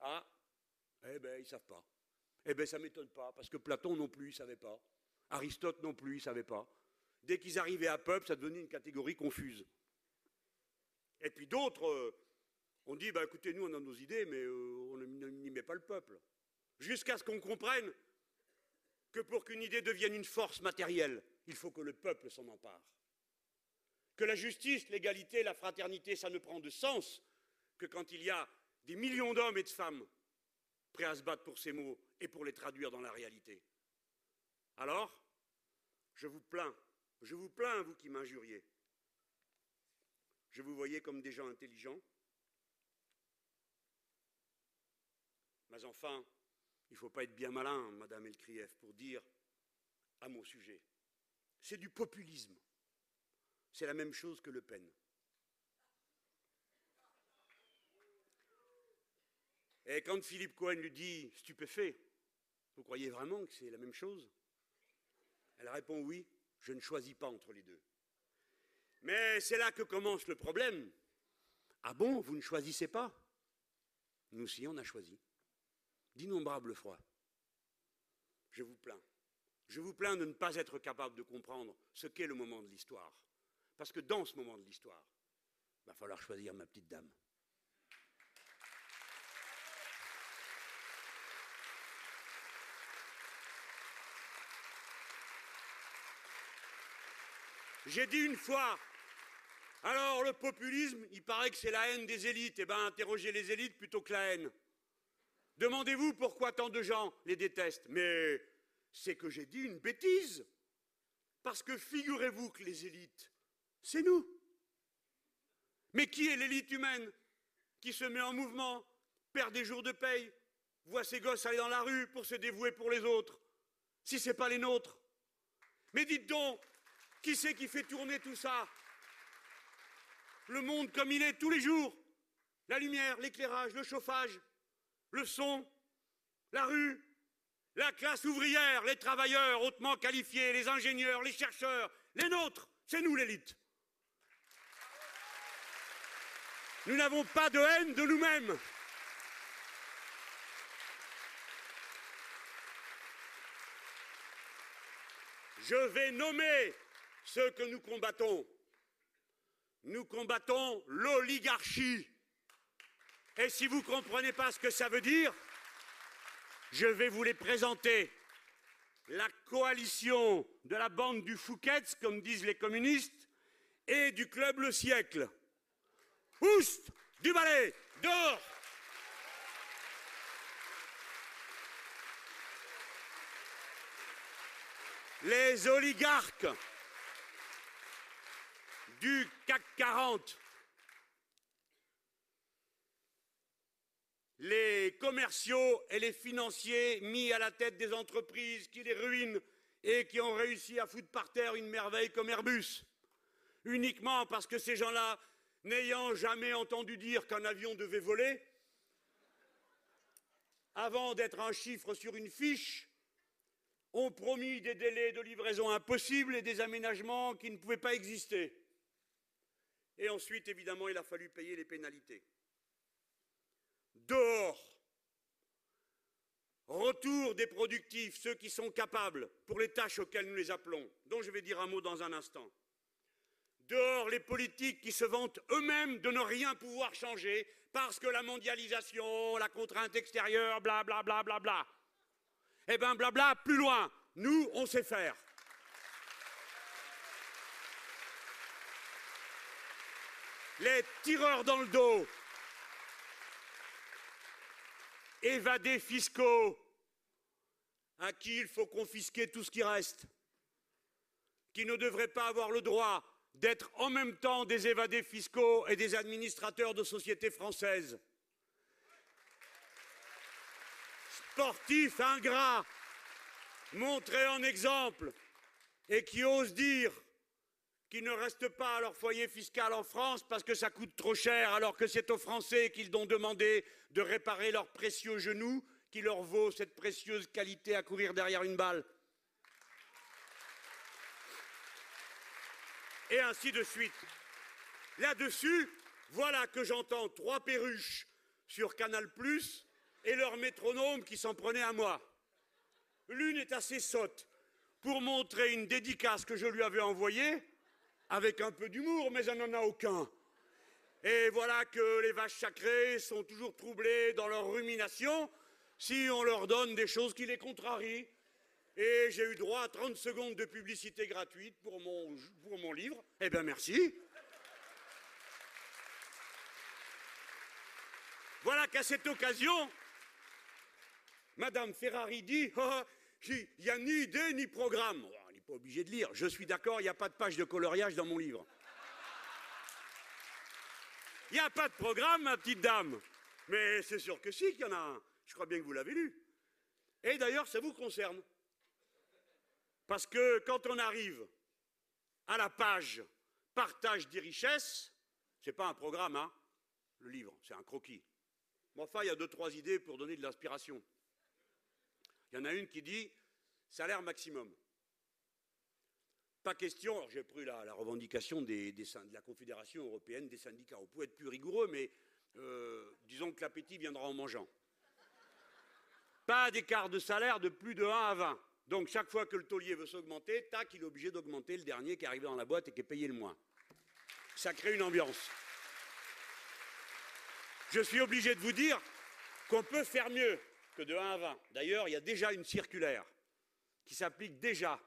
Ah, eh bien, ils ne savent pas. Eh bien, ça ne m'étonne pas, parce que Platon non plus, il ne savait pas. Aristote non plus, il ne savait pas. Dès qu'ils arrivaient à peuple, ça devenait une catégorie confuse. Et puis d'autres ont dit, bah, écoutez, nous, on a nos idées, mais euh, on n'y met pas le peuple. Jusqu'à ce qu'on comprenne que pour qu'une idée devienne une force matérielle, il faut que le peuple s'en empare. Que la justice, l'égalité, la fraternité, ça ne prend de sens que quand il y a des millions d'hommes et de femmes prêts à se battre pour ces mots et pour les traduire dans la réalité. Alors, je vous plains je vous plains, vous qui m'injuriez. Je vous voyais comme des gens intelligents. Mais enfin, il ne faut pas être bien malin, Madame Elkrief, pour dire à mon sujet. C'est du populisme. C'est la même chose que Le Pen. Et quand Philippe Cohen lui dit stupéfait, vous croyez vraiment que c'est la même chose? Elle répond oui. Je ne choisis pas entre les deux. Mais c'est là que commence le problème. Ah bon, vous ne choisissez pas? Nous aussi, on a choisi. D'innombrables fois. Je vous plains. Je vous plains de ne pas être capable de comprendre ce qu'est le moment de l'histoire. Parce que dans ce moment de l'histoire, il va falloir choisir ma petite dame. J'ai dit une fois Alors, le populisme, il paraît que c'est la haine des élites. Eh bien, interrogez les élites plutôt que la haine. Demandez-vous pourquoi tant de gens les détestent. Mais c'est que j'ai dit une bêtise. Parce que figurez-vous que les élites, c'est nous. Mais qui est l'élite humaine qui se met en mouvement, perd des jours de paye, voit ses gosses aller dans la rue pour se dévouer pour les autres, si ce n'est pas les nôtres? Mais dites donc, qui c'est qui fait tourner tout ça? Le monde comme il est tous les jours. La lumière, l'éclairage, le chauffage, le son, la rue, la classe ouvrière, les travailleurs hautement qualifiés, les ingénieurs, les chercheurs, les nôtres, c'est nous l'élite. Nous n'avons pas de haine de nous-mêmes. Je vais nommer ceux que nous combattons. Nous combattons l'oligarchie. Et si vous ne comprenez pas ce que ça veut dire, je vais vous les présenter. La coalition de la bande du Fouquet's, comme disent les communistes, et du Club Le Siècle. Oust Du balai Dehors Les oligarques du CAC 40, les commerciaux et les financiers mis à la tête des entreprises qui les ruinent et qui ont réussi à foutre par terre une merveille comme Airbus, uniquement parce que ces gens-là n'ayant jamais entendu dire qu'un avion devait voler, avant d'être un chiffre sur une fiche, ont promis des délais de livraison impossibles et des aménagements qui ne pouvaient pas exister. Et ensuite, évidemment, il a fallu payer les pénalités. Dehors, retour des productifs, ceux qui sont capables pour les tâches auxquelles nous les appelons, dont je vais dire un mot dans un instant. Dehors les politiques qui se vantent eux-mêmes de ne rien pouvoir changer parce que la mondialisation, la contrainte extérieure, bla bla bla bla bla. Eh bien, blabla, plus loin. Nous, on sait faire. Les tireurs dans le dos, évadés fiscaux, à qui il faut confisquer tout ce qui reste, qui ne devraient pas avoir le droit d'être en même temps des évadés fiscaux et des administrateurs de sociétés françaises. Sportifs ingrats, montrés en exemple, et qui osent dire qu'ils ne restent pas à leur foyer fiscal en France parce que ça coûte trop cher, alors que c'est aux Français qu'ils ont demandé de réparer leur précieux genou qui leur vaut cette précieuse qualité à courir derrière une balle. et ainsi de suite. Là-dessus, voilà que j'entends trois perruches sur Canal Plus et leur métronome qui s'en prenait à moi. L'une est assez sotte pour montrer une dédicace que je lui avais envoyée, avec un peu d'humour, mais elle n'en a aucun. Et voilà que les vaches sacrées sont toujours troublées dans leur rumination si on leur donne des choses qui les contrarient et j'ai eu droit à 30 secondes de publicité gratuite pour mon, livre. Eh bien, merci. Voilà qu'à cette occasion, Madame Ferrari dit oh, il n'y a ni idée ni programme. Pas obligé de lire. Je suis d'accord, il n'y a pas de page de coloriage dans mon livre. Il n'y a pas de programme, ma petite dame. Mais c'est sûr que si, qu'il y en a un. Je crois bien que vous l'avez lu. Et d'ailleurs, ça vous concerne. Parce que quand on arrive à la page partage des richesses, ce n'est pas un programme, hein, le livre, c'est un croquis. Mais enfin, il y a deux, trois idées pour donner de l'inspiration. Il y en a une qui dit salaire maximum. Pas question, alors j'ai pris la, revendication de la Confédération européenne des syndicats. On peut être plus rigoureux, mais euh, disons que l'appétit viendra en mangeant. Pas d'écart de salaire de plus de 1 à 20. Donc chaque fois que le taulier veut s'augmenter, tac, il est obligé d'augmenter le dernier qui est arrivé dans la boîte et qui est payé le moins. Ça crée une ambiance. Je suis obligé de vous dire qu'on peut faire mieux que de 1 à 20. D'ailleurs, il y a déjà une circulaire qui s'applique déjà,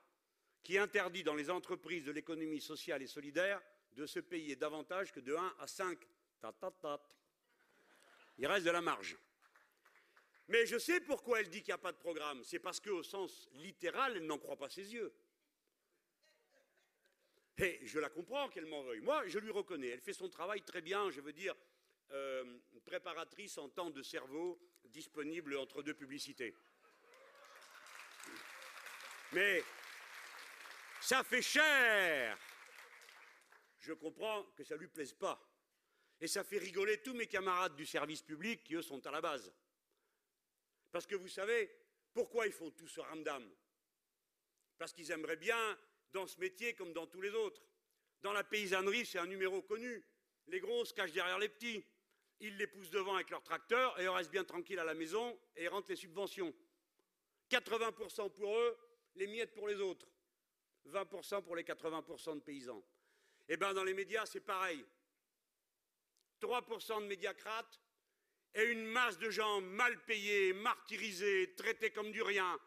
qui interdit dans les entreprises de l'économie sociale et solidaire de ce pays est davantage que de 1 à 5. Il reste de la marge. Mais je sais pourquoi elle dit qu'il n'y a pas de programme. C'est parce qu'au sens littéral, elle n'en croit pas ses yeux. Et je la comprends qu'elle m'en veuille. Moi, je lui reconnais. Elle fait son travail très bien, je veux dire, euh, préparatrice en temps de cerveau disponible entre deux publicités. Mais ça fait cher. Je comprends que ça ne lui plaise pas. Et ça fait rigoler tous mes camarades du service public qui, eux, sont à la base. Parce que vous savez, pourquoi ils font tout ce ramdam Parce qu'ils aimeraient bien, dans ce métier comme dans tous les autres. Dans la paysannerie, c'est un numéro connu. Les gros se cachent derrière les petits. Ils les poussent devant avec leur tracteur et ils restent bien tranquilles à la maison et rentrent les subventions. 80% pour eux, les miettes pour les autres. 20% pour les 80% de paysans. Eh bien, dans les médias, c'est pareil. 3% de médiacrates et une masse de gens mal payés, martyrisés, traités comme du rien.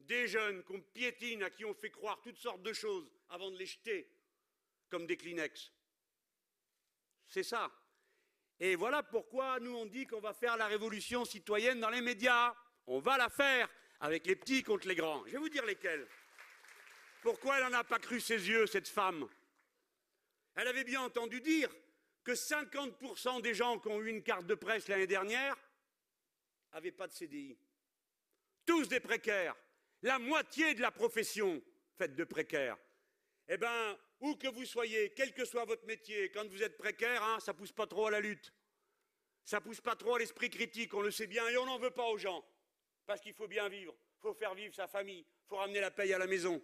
Des jeunes qu'on piétine, à qui on fait croire toutes sortes de choses avant de les jeter comme des Kleenex. C'est ça. Et voilà pourquoi nous on dit qu'on va faire la révolution citoyenne dans les médias. On va la faire avec les petits contre les grands. Je vais vous dire lesquels. Pourquoi elle n'en a pas cru ses yeux, cette femme? Elle avait bien entendu dire que 50% des gens qui ont eu une carte de presse l'année dernière n'avaient pas de CDI. Tous des précaires. La moitié de la profession faite de précaires. Eh bien, où que vous soyez, quel que soit votre métier, quand vous êtes précaire, hein, ça pousse pas trop à la lutte. Ça pousse pas trop à l'esprit critique, on le sait bien, et on n'en veut pas aux gens. Parce qu'il faut bien vivre, il faut faire vivre sa famille, il faut ramener la paye à la maison.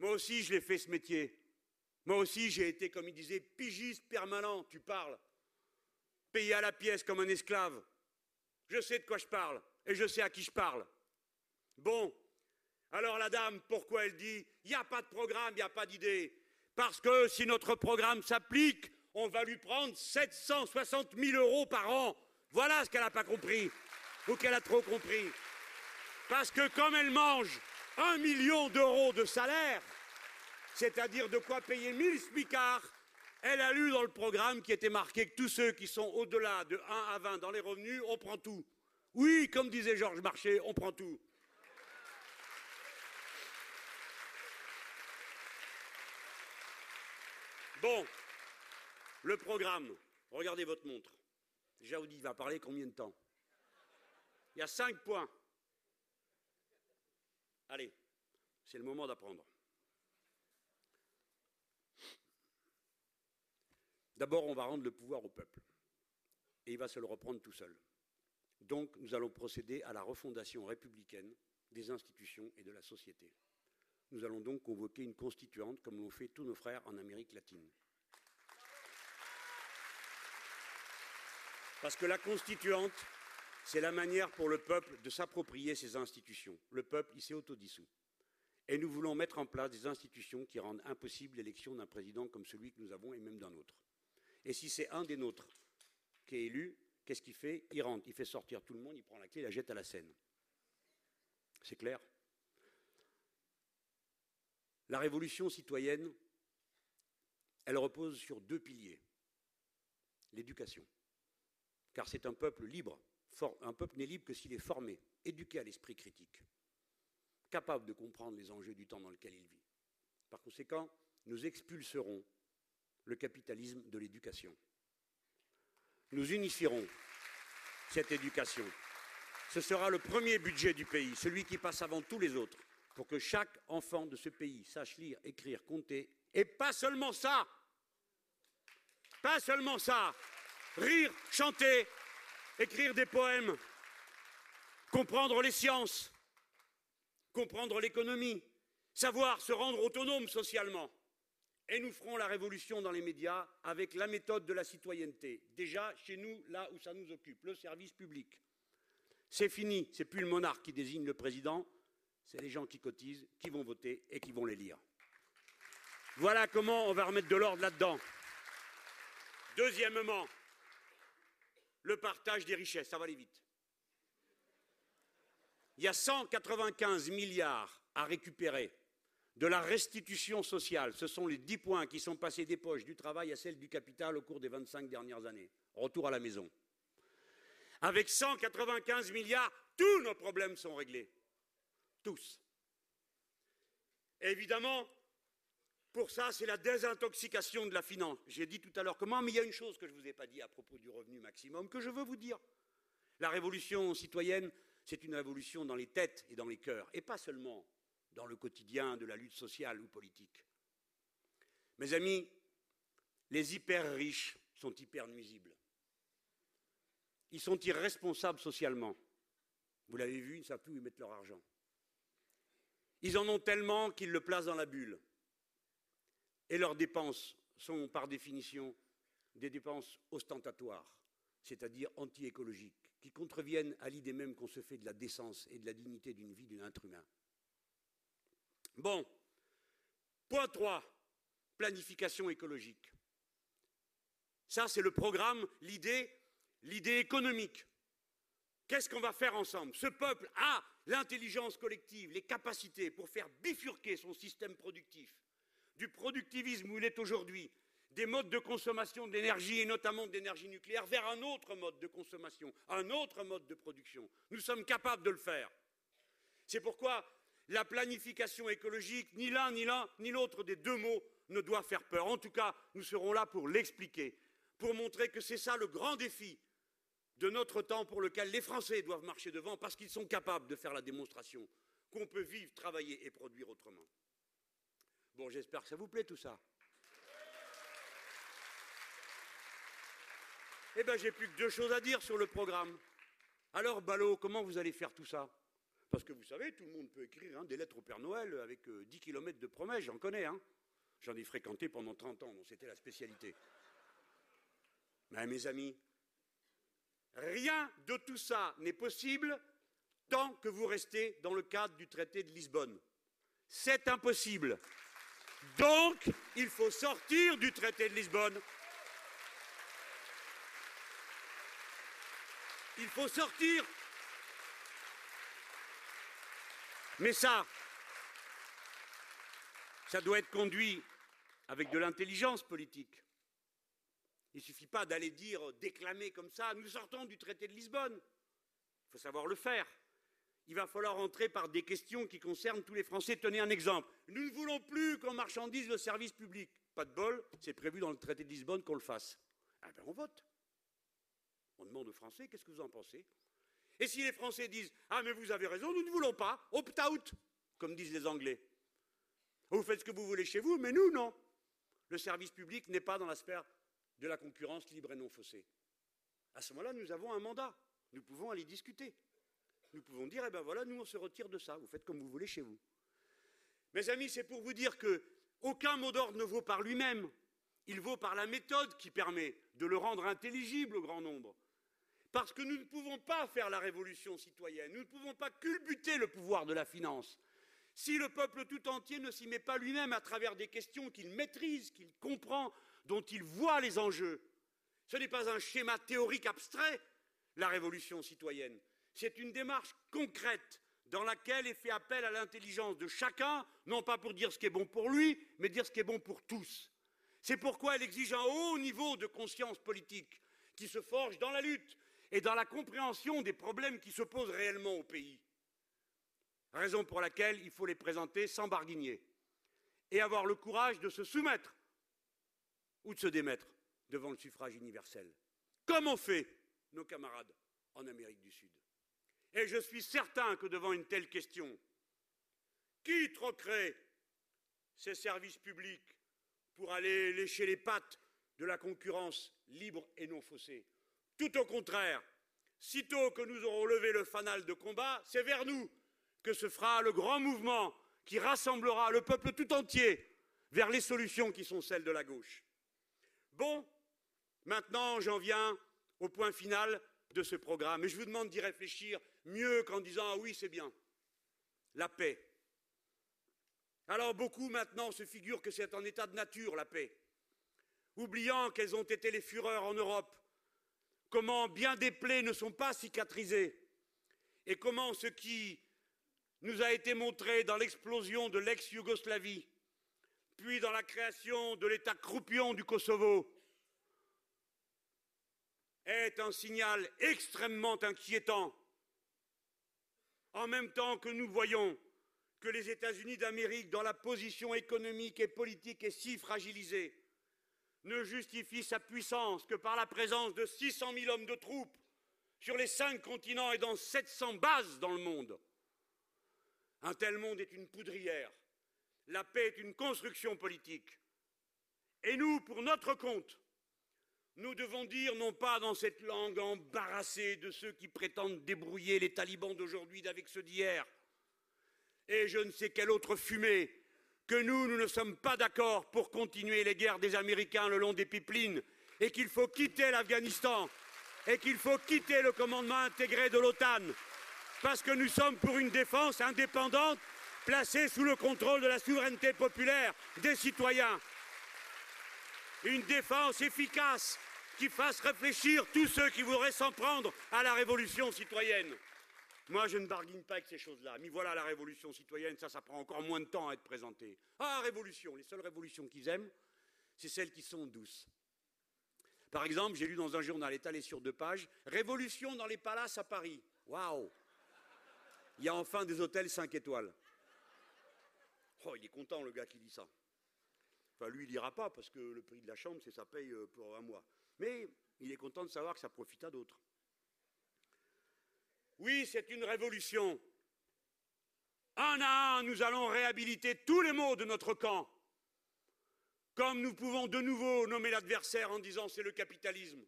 Moi aussi, je l'ai fait ce métier. Moi aussi, j'ai été, comme il disait, pigiste permanent, tu parles. Payé à la pièce comme un esclave. Je sais de quoi je parle, et je sais à qui je parle. Bon, alors la dame, pourquoi elle dit il n'y a pas de programme, il n'y a pas d'idée Parce que si notre programme s'applique, on va lui prendre 760 000 euros par an. Voilà ce qu'elle n'a pas compris, ou qu'elle a trop compris. Parce que comme elle mange un million d'euros de salaire, c'est-à-dire de quoi payer 1000 smicards, elle a lu dans le programme qui était marqué que tous ceux qui sont au-delà de 1 à 20 dans les revenus, on prend tout. Oui, comme disait Georges Marchais, on prend tout. Bon, le programme. Regardez votre montre. Jaoudi va parler combien de temps? Il y a cinq points. Allez, c'est le moment d'apprendre. D'abord, on va rendre le pouvoir au peuple. Et il va se le reprendre tout seul. Donc, nous allons procéder à la refondation républicaine des institutions et de la société. Nous allons donc convoquer une constituante comme l'ont fait tous nos frères en Amérique latine. Parce que la constituante, c'est la manière pour le peuple de s'approprier ses institutions. Le peuple, il s'est autodissous. Et nous voulons mettre en place des institutions qui rendent impossible l'élection d'un président comme celui que nous avons et même d'un autre. Et si c'est un des nôtres qui est élu, qu'est-ce qu'il fait? Il rentre, il fait sortir tout le monde, il prend la clé, il la jette à la Seine. C'est clair? La révolution citoyenne, elle repose sur deux piliers. L'éducation. Car c'est un peuple libre. Un peuple n'est libre que s'il est formé, éduqué à l'esprit critique, capable de comprendre les enjeux du temps dans lequel il vit. Par conséquent, nous expulserons le capitalisme de l'éducation. Nous unifierons cette éducation. Ce sera le premier budget du pays, celui qui passe avant tous les autres pour que chaque enfant de ce pays sache lire, écrire, compter, et pas seulement ça, pas seulement ça, rire, chanter, écrire des poèmes, comprendre les sciences, comprendre l'économie, savoir se rendre autonome socialement. Et nous ferons la révolution dans les médias avec la méthode de la citoyenneté. Déjà, chez nous, là où ça nous occupe, le service public. C'est fini, c'est plus le monarque qui désigne le président, c'est les gens qui cotisent, qui vont voter et qui vont les lire. Voilà comment on va remettre de l'ordre là-dedans. Deuxièmement, le partage des richesses, ça va aller vite. Il y a 195 milliards à récupérer de la restitution sociale. Ce sont les dix points qui sont passés des poches du travail à celles du capital au cours des 25 dernières années. Retour à la maison. Avec 195 milliards, tous nos problèmes sont réglés. Tous. évidemment, pour ça, c'est la désintoxication de la finance. J'ai dit tout à l'heure comment, mais il y a une chose que je ne vous ai pas dit à propos du revenu maximum que je veux vous dire. La révolution citoyenne, c'est une révolution dans les têtes et dans les cœurs, et pas seulement dans le quotidien de la lutte sociale ou politique. Mes amis, les hyper riches sont hyper nuisibles. Ils sont irresponsables socialement. Vous l'avez vu, ils ne savent plus où ils mettent leur argent. Ils en ont tellement qu'ils le placent dans la bulle. Et leurs dépenses sont, par définition, des dépenses ostentatoires, c'est-à-dire anti-écologiques, qui contreviennent à l'idée même qu'on se fait de la décence et de la dignité d'une vie d'un être humain. Bon. Point 3. Planification écologique. Ça, c'est le programme, l'idée, l'idée économique. Qu'est-ce qu'on va faire ensemble? Ce peuple a l'intelligence collective, les capacités pour faire bifurquer son système productif du productivisme où il est aujourd'hui, des modes de consommation d'énergie et notamment d'énergie nucléaire vers un autre mode de consommation, un autre mode de production. Nous sommes capables de le faire. C'est pourquoi la planification écologique, ni l'un, ni l'un, ni l'autre des deux mots ne doit faire peur. En tout cas, nous serons là pour l'expliquer, pour montrer que c'est ça le grand défi de notre temps pour lequel les Français doivent marcher devant parce qu'ils sont capables de faire la démonstration qu'on peut vivre, travailler et produire autrement. Bon, j'espère que ça vous plaît tout ça. Eh bien, j'ai plus que deux choses à dire sur le programme. Alors, Ballot, comment vous allez faire tout ça? Parce que vous savez, tout le monde peut écrire hein, des lettres au Père Noël avec 10 euh, km de promesses, j'en connais. Hein. J'en ai fréquenté pendant 30 ans, donc c'était la spécialité. Mais mes amis, rien de tout ça n'est possible tant que vous restez dans le cadre du traité de Lisbonne. C'est impossible. Donc, il faut sortir du traité de Lisbonne. Il faut sortir Mais ça, ça doit être conduit avec de l'intelligence politique. Il ne suffit pas d'aller dire, déclamer comme ça, nous sortons du traité de Lisbonne. Il faut savoir le faire. Il va falloir entrer par des questions qui concernent tous les Français. Tenez un exemple. Nous ne voulons plus qu'on marchandise le service public. Pas de bol, c'est prévu dans le traité de Lisbonne qu'on le fasse. Eh bien, on vote. On demande aux Français, qu'est-ce que vous en pensez? Et si les Français disent Ah, mais vous avez raison, nous ne voulons pas, opt-out, comme disent les Anglais. Vous faites ce que vous voulez chez vous, mais nous, non. Le service public n'est pas dans la sphère de la concurrence libre et non faussée. À ce moment-là, nous avons un mandat. Nous pouvons aller discuter. Nous pouvons dire Eh bien voilà, nous, on se retire de ça. Vous faites comme vous voulez chez vous. Mes amis, c'est pour vous dire que aucun mot d'ordre ne vaut par lui-même. Il vaut par la méthode qui permet de le rendre intelligible au grand nombre. Parce que nous ne pouvons pas faire la révolution citoyenne, nous ne pouvons pas culbuter le pouvoir de la finance. Si le peuple tout entier ne s'y met pas lui-même à travers des questions qu'il maîtrise, qu'il comprend, dont il voit les enjeux, ce n'est pas un schéma théorique abstrait, la révolution citoyenne. C'est une démarche concrète dans laquelle est fait appel à l'intelligence de chacun, non pas pour dire ce qui est bon pour lui, mais dire ce qui est bon pour tous. C'est pourquoi elle exige un haut niveau de conscience politique qui se forge dans la lutte, et dans la compréhension des problèmes qui se posent réellement au pays. Raison pour laquelle il faut les présenter sans barguigner et avoir le courage de se soumettre ou de se démettre devant le suffrage universel, comme ont fait nos camarades en Amérique du Sud. Et je suis certain que devant une telle question, qui troquerait ces services publics pour aller lécher les pattes de la concurrence libre et non faussée? Tout au contraire, sitôt que nous aurons levé le fanal de combat, c'est vers nous que se fera le grand mouvement qui rassemblera le peuple tout entier vers les solutions qui sont celles de la gauche. Bon, maintenant j'en viens au point final de ce programme, et je vous demande d'y réfléchir mieux qu'en disant Ah oui, c'est bien. La paix. Alors beaucoup maintenant se figurent que c'est en état de nature, la paix, oubliant quelles ont été les fureurs en Europe comment bien des plaies ne sont pas cicatrisées et comment ce qui nous a été montré dans l'explosion de l'ex-Yougoslavie, puis dans la création de l'État croupion du Kosovo, est un signal extrêmement inquiétant. En même temps que nous voyons que les États-Unis d'Amérique, dont la position économique et politique est si fragilisée, ne justifient sa puissance que par la présence de 600 000 hommes de troupes sur les cinq continents et dans 700 bases dans le monde. Un tel monde est une poudrière. La paix est une construction politique. Et nous, pour notre compte, nous devons dire, non pas dans cette langue embarrassée de ceux qui prétendent débrouiller les talibans d'aujourd'hui d'avec ceux d'hier, et je ne sais quelle autre fumée, que nous, nous ne sommes pas d'accord pour continuer les guerres des Américains le long des pipelines, et qu'il faut quitter l'Afghanistan, et qu'il faut quitter le commandement intégré de l'OTAN, parce que nous sommes pour une défense indépendante, placée sous le contrôle de la souveraineté populaire des citoyens. Une défense efficace qui fasse réfléchir tous ceux qui voudraient s'en prendre à la révolution citoyenne. Moi, je ne barguine pas avec ces choses-là. Mais voilà la révolution citoyenne, ça, ça prend encore moins de temps à être présenté. Ah, révolution, les seules révolutions qu'ils aiment, c'est celles qui sont douces. Par exemple, j'ai lu dans un journal étalé sur deux pages Révolution dans les palaces à Paris. Waouh Il y a enfin des hôtels 5 étoiles. Oh, il est content, le gars qui dit ça. Enfin, lui, il n'ira pas parce que le prix de la chambre, c'est ça paye euh, pour un mois. Mais il est content de savoir que ça profite à d'autres. Oui, c'est une révolution. Un à un, nous allons réhabiliter tous les maux de notre camp. Comme nous pouvons de nouveau nommer l'adversaire en disant c'est le capitalisme.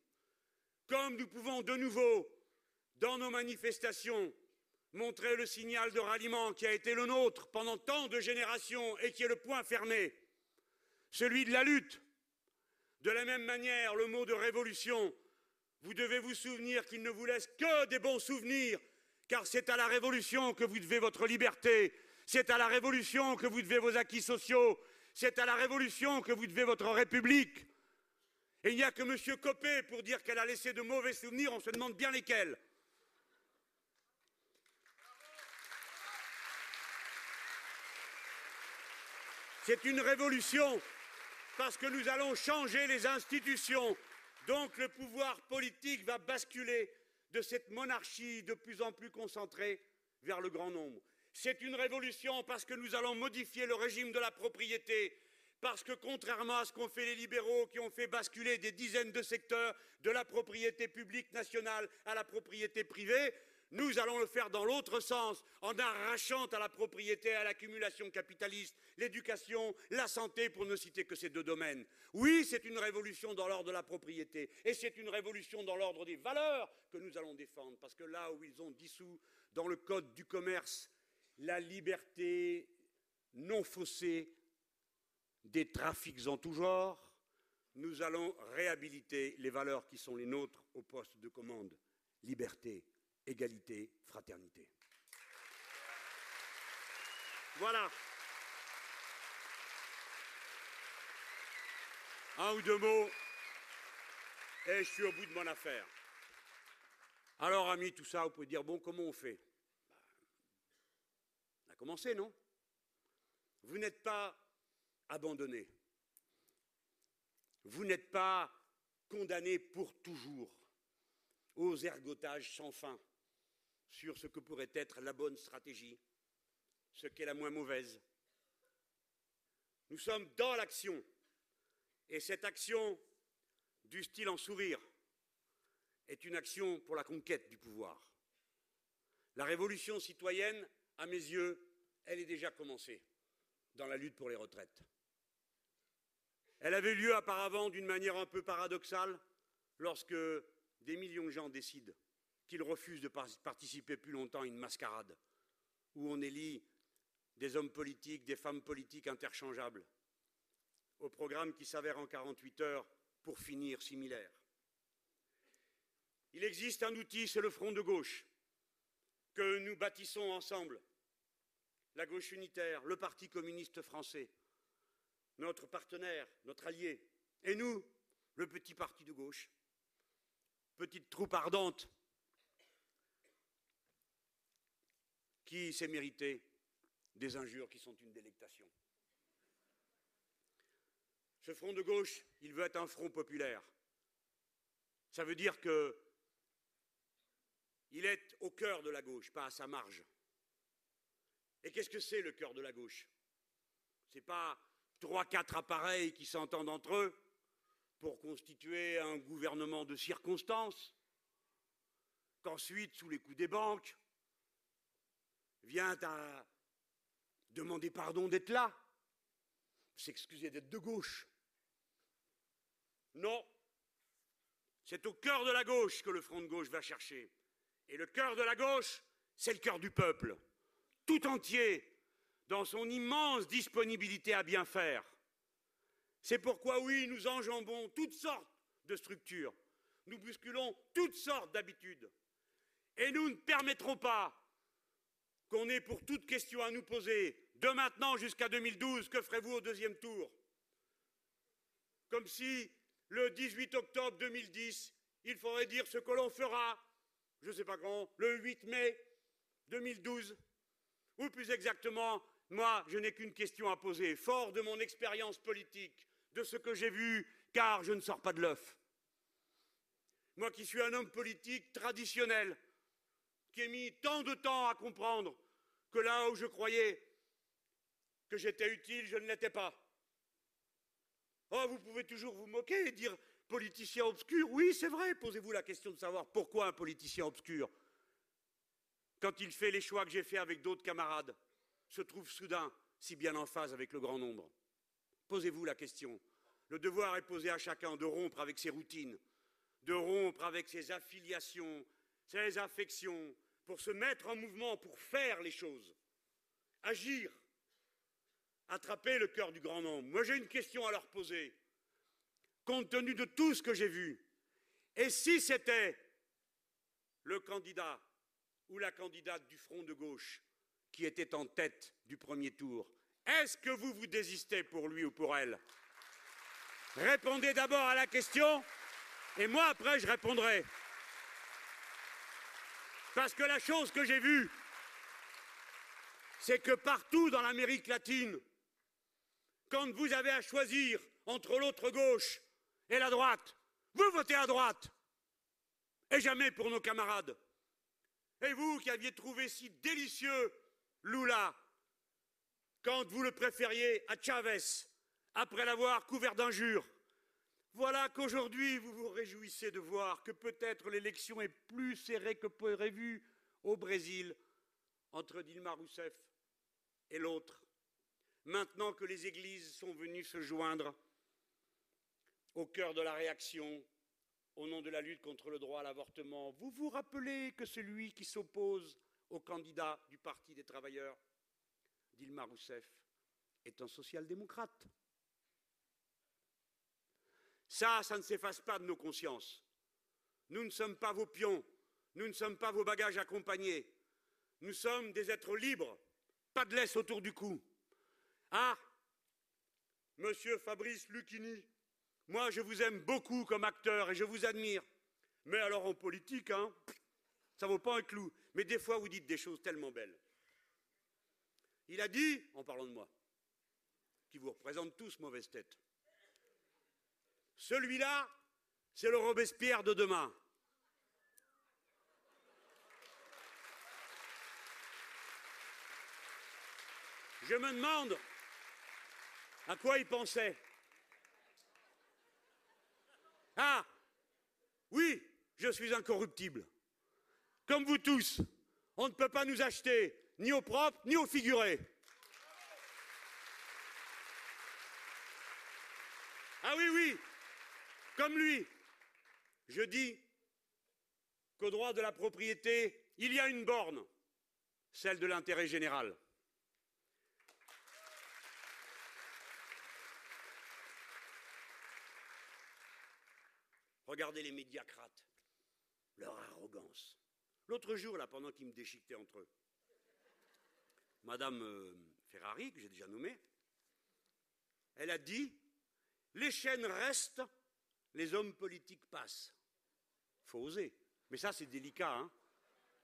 Comme nous pouvons de nouveau, dans nos manifestations, montrer le signal de ralliement qui a été le nôtre pendant tant de générations et qui est le point fermé celui de la lutte. De la même manière, le mot de révolution, vous devez vous souvenir qu'il ne vous laisse que des bons souvenirs, car c'est à la révolution que vous devez votre liberté, c'est à la révolution que vous devez vos acquis sociaux, c'est à la révolution que vous devez votre République. Et il n'y a que M. Copé pour dire qu'elle a laissé de mauvais souvenirs, on se demande bien lesquels. C'est une révolution parce que nous allons changer les institutions. Donc le pouvoir politique va basculer de cette monarchie de plus en plus concentrée vers le grand nombre. C'est une révolution parce que nous allons modifier le régime de la propriété, parce que contrairement à ce qu'ont fait les libéraux qui ont fait basculer des dizaines de secteurs de la propriété publique nationale à la propriété privée, nous allons le faire dans l'autre sens, en arrachant à la propriété à l'accumulation capitaliste l'éducation, la santé, pour ne citer que ces deux domaines. Oui, c'est une révolution dans l'ordre de la propriété, et c'est une révolution dans l'ordre des valeurs que nous allons défendre, parce que là où ils ont dissous dans le code du commerce la liberté non faussée des trafics en tout genre, nous allons réhabiliter les valeurs qui sont les nôtres au poste de commande. Liberté, égalité, fraternité. Voilà. Un ou deux mots, et je suis au bout de mon affaire. Alors, amis, tout ça, vous pouvez dire, bon, comment on fait? On a commencé, non? Vous n'êtes pas abandonné. Vous n'êtes pas condamné pour toujours aux ergotages sans fin sur ce que pourrait être la bonne stratégie, ce qui est la moins mauvaise. Nous sommes dans l'action, et cette action du style en sourire est une action pour la conquête du pouvoir. La révolution citoyenne, à mes yeux, elle est déjà commencée dans la lutte pour les retraites. Elle avait lieu auparavant d'une manière un peu paradoxale lorsque des millions de gens décident qu'ils refusent de participer plus longtemps à une mascarade où on élit des hommes politiques, des femmes politiques interchangeables, au programme qui s'avère en 48 heures pour finir similaire. Il existe un outil, c'est le front de gauche, que nous bâtissons ensemble, la gauche unitaire, le Parti communiste français, notre partenaire, notre allié, et nous, le petit parti de gauche, petite troupe ardente qui s'est mérité des injures qui sont une délectation. Ce front de gauche, il veut être un front populaire. Ça veut dire que il est au cœur de la gauche, pas à sa marge. Et qu'est-ce que c'est le cœur de la gauche? Ce n'est pas trois, quatre appareils qui s'entendent entre eux pour constituer un gouvernement de circonstances, qu'ensuite, sous les coups des banques, vient à demander pardon d'être là, s'excuser d'être de gauche. Non, c'est au cœur de la gauche que le front de gauche va chercher. Et le cœur de la gauche, c'est le cœur du peuple, tout entier, dans son immense disponibilité à bien faire. C'est pourquoi, oui, nous enjambons toutes sortes de structures, nous bousculons toutes sortes d'habitudes, et nous ne permettrons pas qu'on ait pour toute question à nous poser, de maintenant jusqu'à 2012, que ferez-vous au deuxième tour? Comme si le 18 octobre 2010, il faudrait dire ce que l'on fera, je ne sais pas quand, le 8 mai 2012. Ou plus exactement, moi, je n'ai qu'une question à poser, fort de mon expérience politique, de ce que j'ai vu, car je ne sors pas de l'œuf. Moi qui suis un homme politique traditionnel, qui ai mis tant de temps à comprendre que là où je croyais que j'étais utile, je ne l'étais pas. Oh, vous pouvez toujours vous moquer et dire politicien obscur. Oui, c'est vrai, posez-vous la question de savoir pourquoi un politicien obscur, quand il fait les choix que j'ai faits avec d'autres camarades, se trouve soudain si bien en phase avec le grand nombre. Posez-vous la question. Le devoir est posé à chacun de rompre avec ses routines, de rompre avec ses affiliations, ses affections, pour se mettre en mouvement, pour faire les choses, agir, attraper le cœur du grand nombre. Moi, j'ai une question à leur poser, compte tenu de tout ce que j'ai vu. Et si c'était le candidat ou la candidate du front de gauche qui était en tête du premier tour, est-ce que vous vous désistez pour lui ou pour elle? Répondez d'abord à la question, et moi après je répondrai. Parce que la chose que j'ai vue, c'est que partout dans l'Amérique latine, quand vous avez à choisir entre l'autre gauche et la droite, vous votez à droite. Et jamais pour nos camarades. Et vous qui aviez trouvé si délicieux Lula, quand vous le préfériez à Chavez, après l'avoir couvert d'injures, voilà qu'aujourd'hui vous vous réjouissez de voir que peut-être l'élection est plus serrée que prévu au Brésil entre Dilma Rousseff et l'autre maintenant que les églises sont venues se joindre au cœur de la réaction au nom de la lutte contre le droit à l'avortement, vous vous rappelez que celui qui s'oppose au candidat du Parti des travailleurs, Dilma Rousseff, est un social-démocrate. Ça, ça ne s'efface pas de nos consciences. Nous ne sommes pas vos pions, nous ne sommes pas vos bagages accompagnés. Nous sommes des êtres libres, pas de laisse autour du cou. Ah Monsieur Fabrice Lucchini, moi je vous aime beaucoup comme acteur et je vous admire. Mais alors en politique, hein, ça vaut pas un clou. Mais des fois vous dites des choses tellement belles. Il a dit, en parlant de moi, qui vous représente tous mauvaise tête. Celui-là, c'est le Robespierre de demain. Je me demande à quoi il pensait Ah Oui, je suis incorruptible. Comme vous tous, on ne peut pas nous acheter ni au propre ni au figuré. Ah oui, oui, comme lui, je dis qu'au droit de la propriété, il y a une borne, celle de l'intérêt général. Regardez les médiacrates, leur arrogance. L'autre jour, là, pendant qu'ils me déchiquetaient entre eux, Madame euh, Ferrari, que j'ai déjà nommée, elle a dit les chaînes restent, les hommes politiques passent. Faut oser. Mais ça, c'est délicat, hein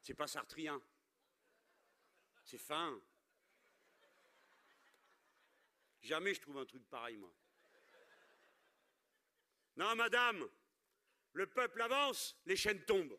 C'est pas sartrien. C'est fin. Jamais je trouve un truc pareil, moi. Non, madame, le peuple avance, les chaînes tombent.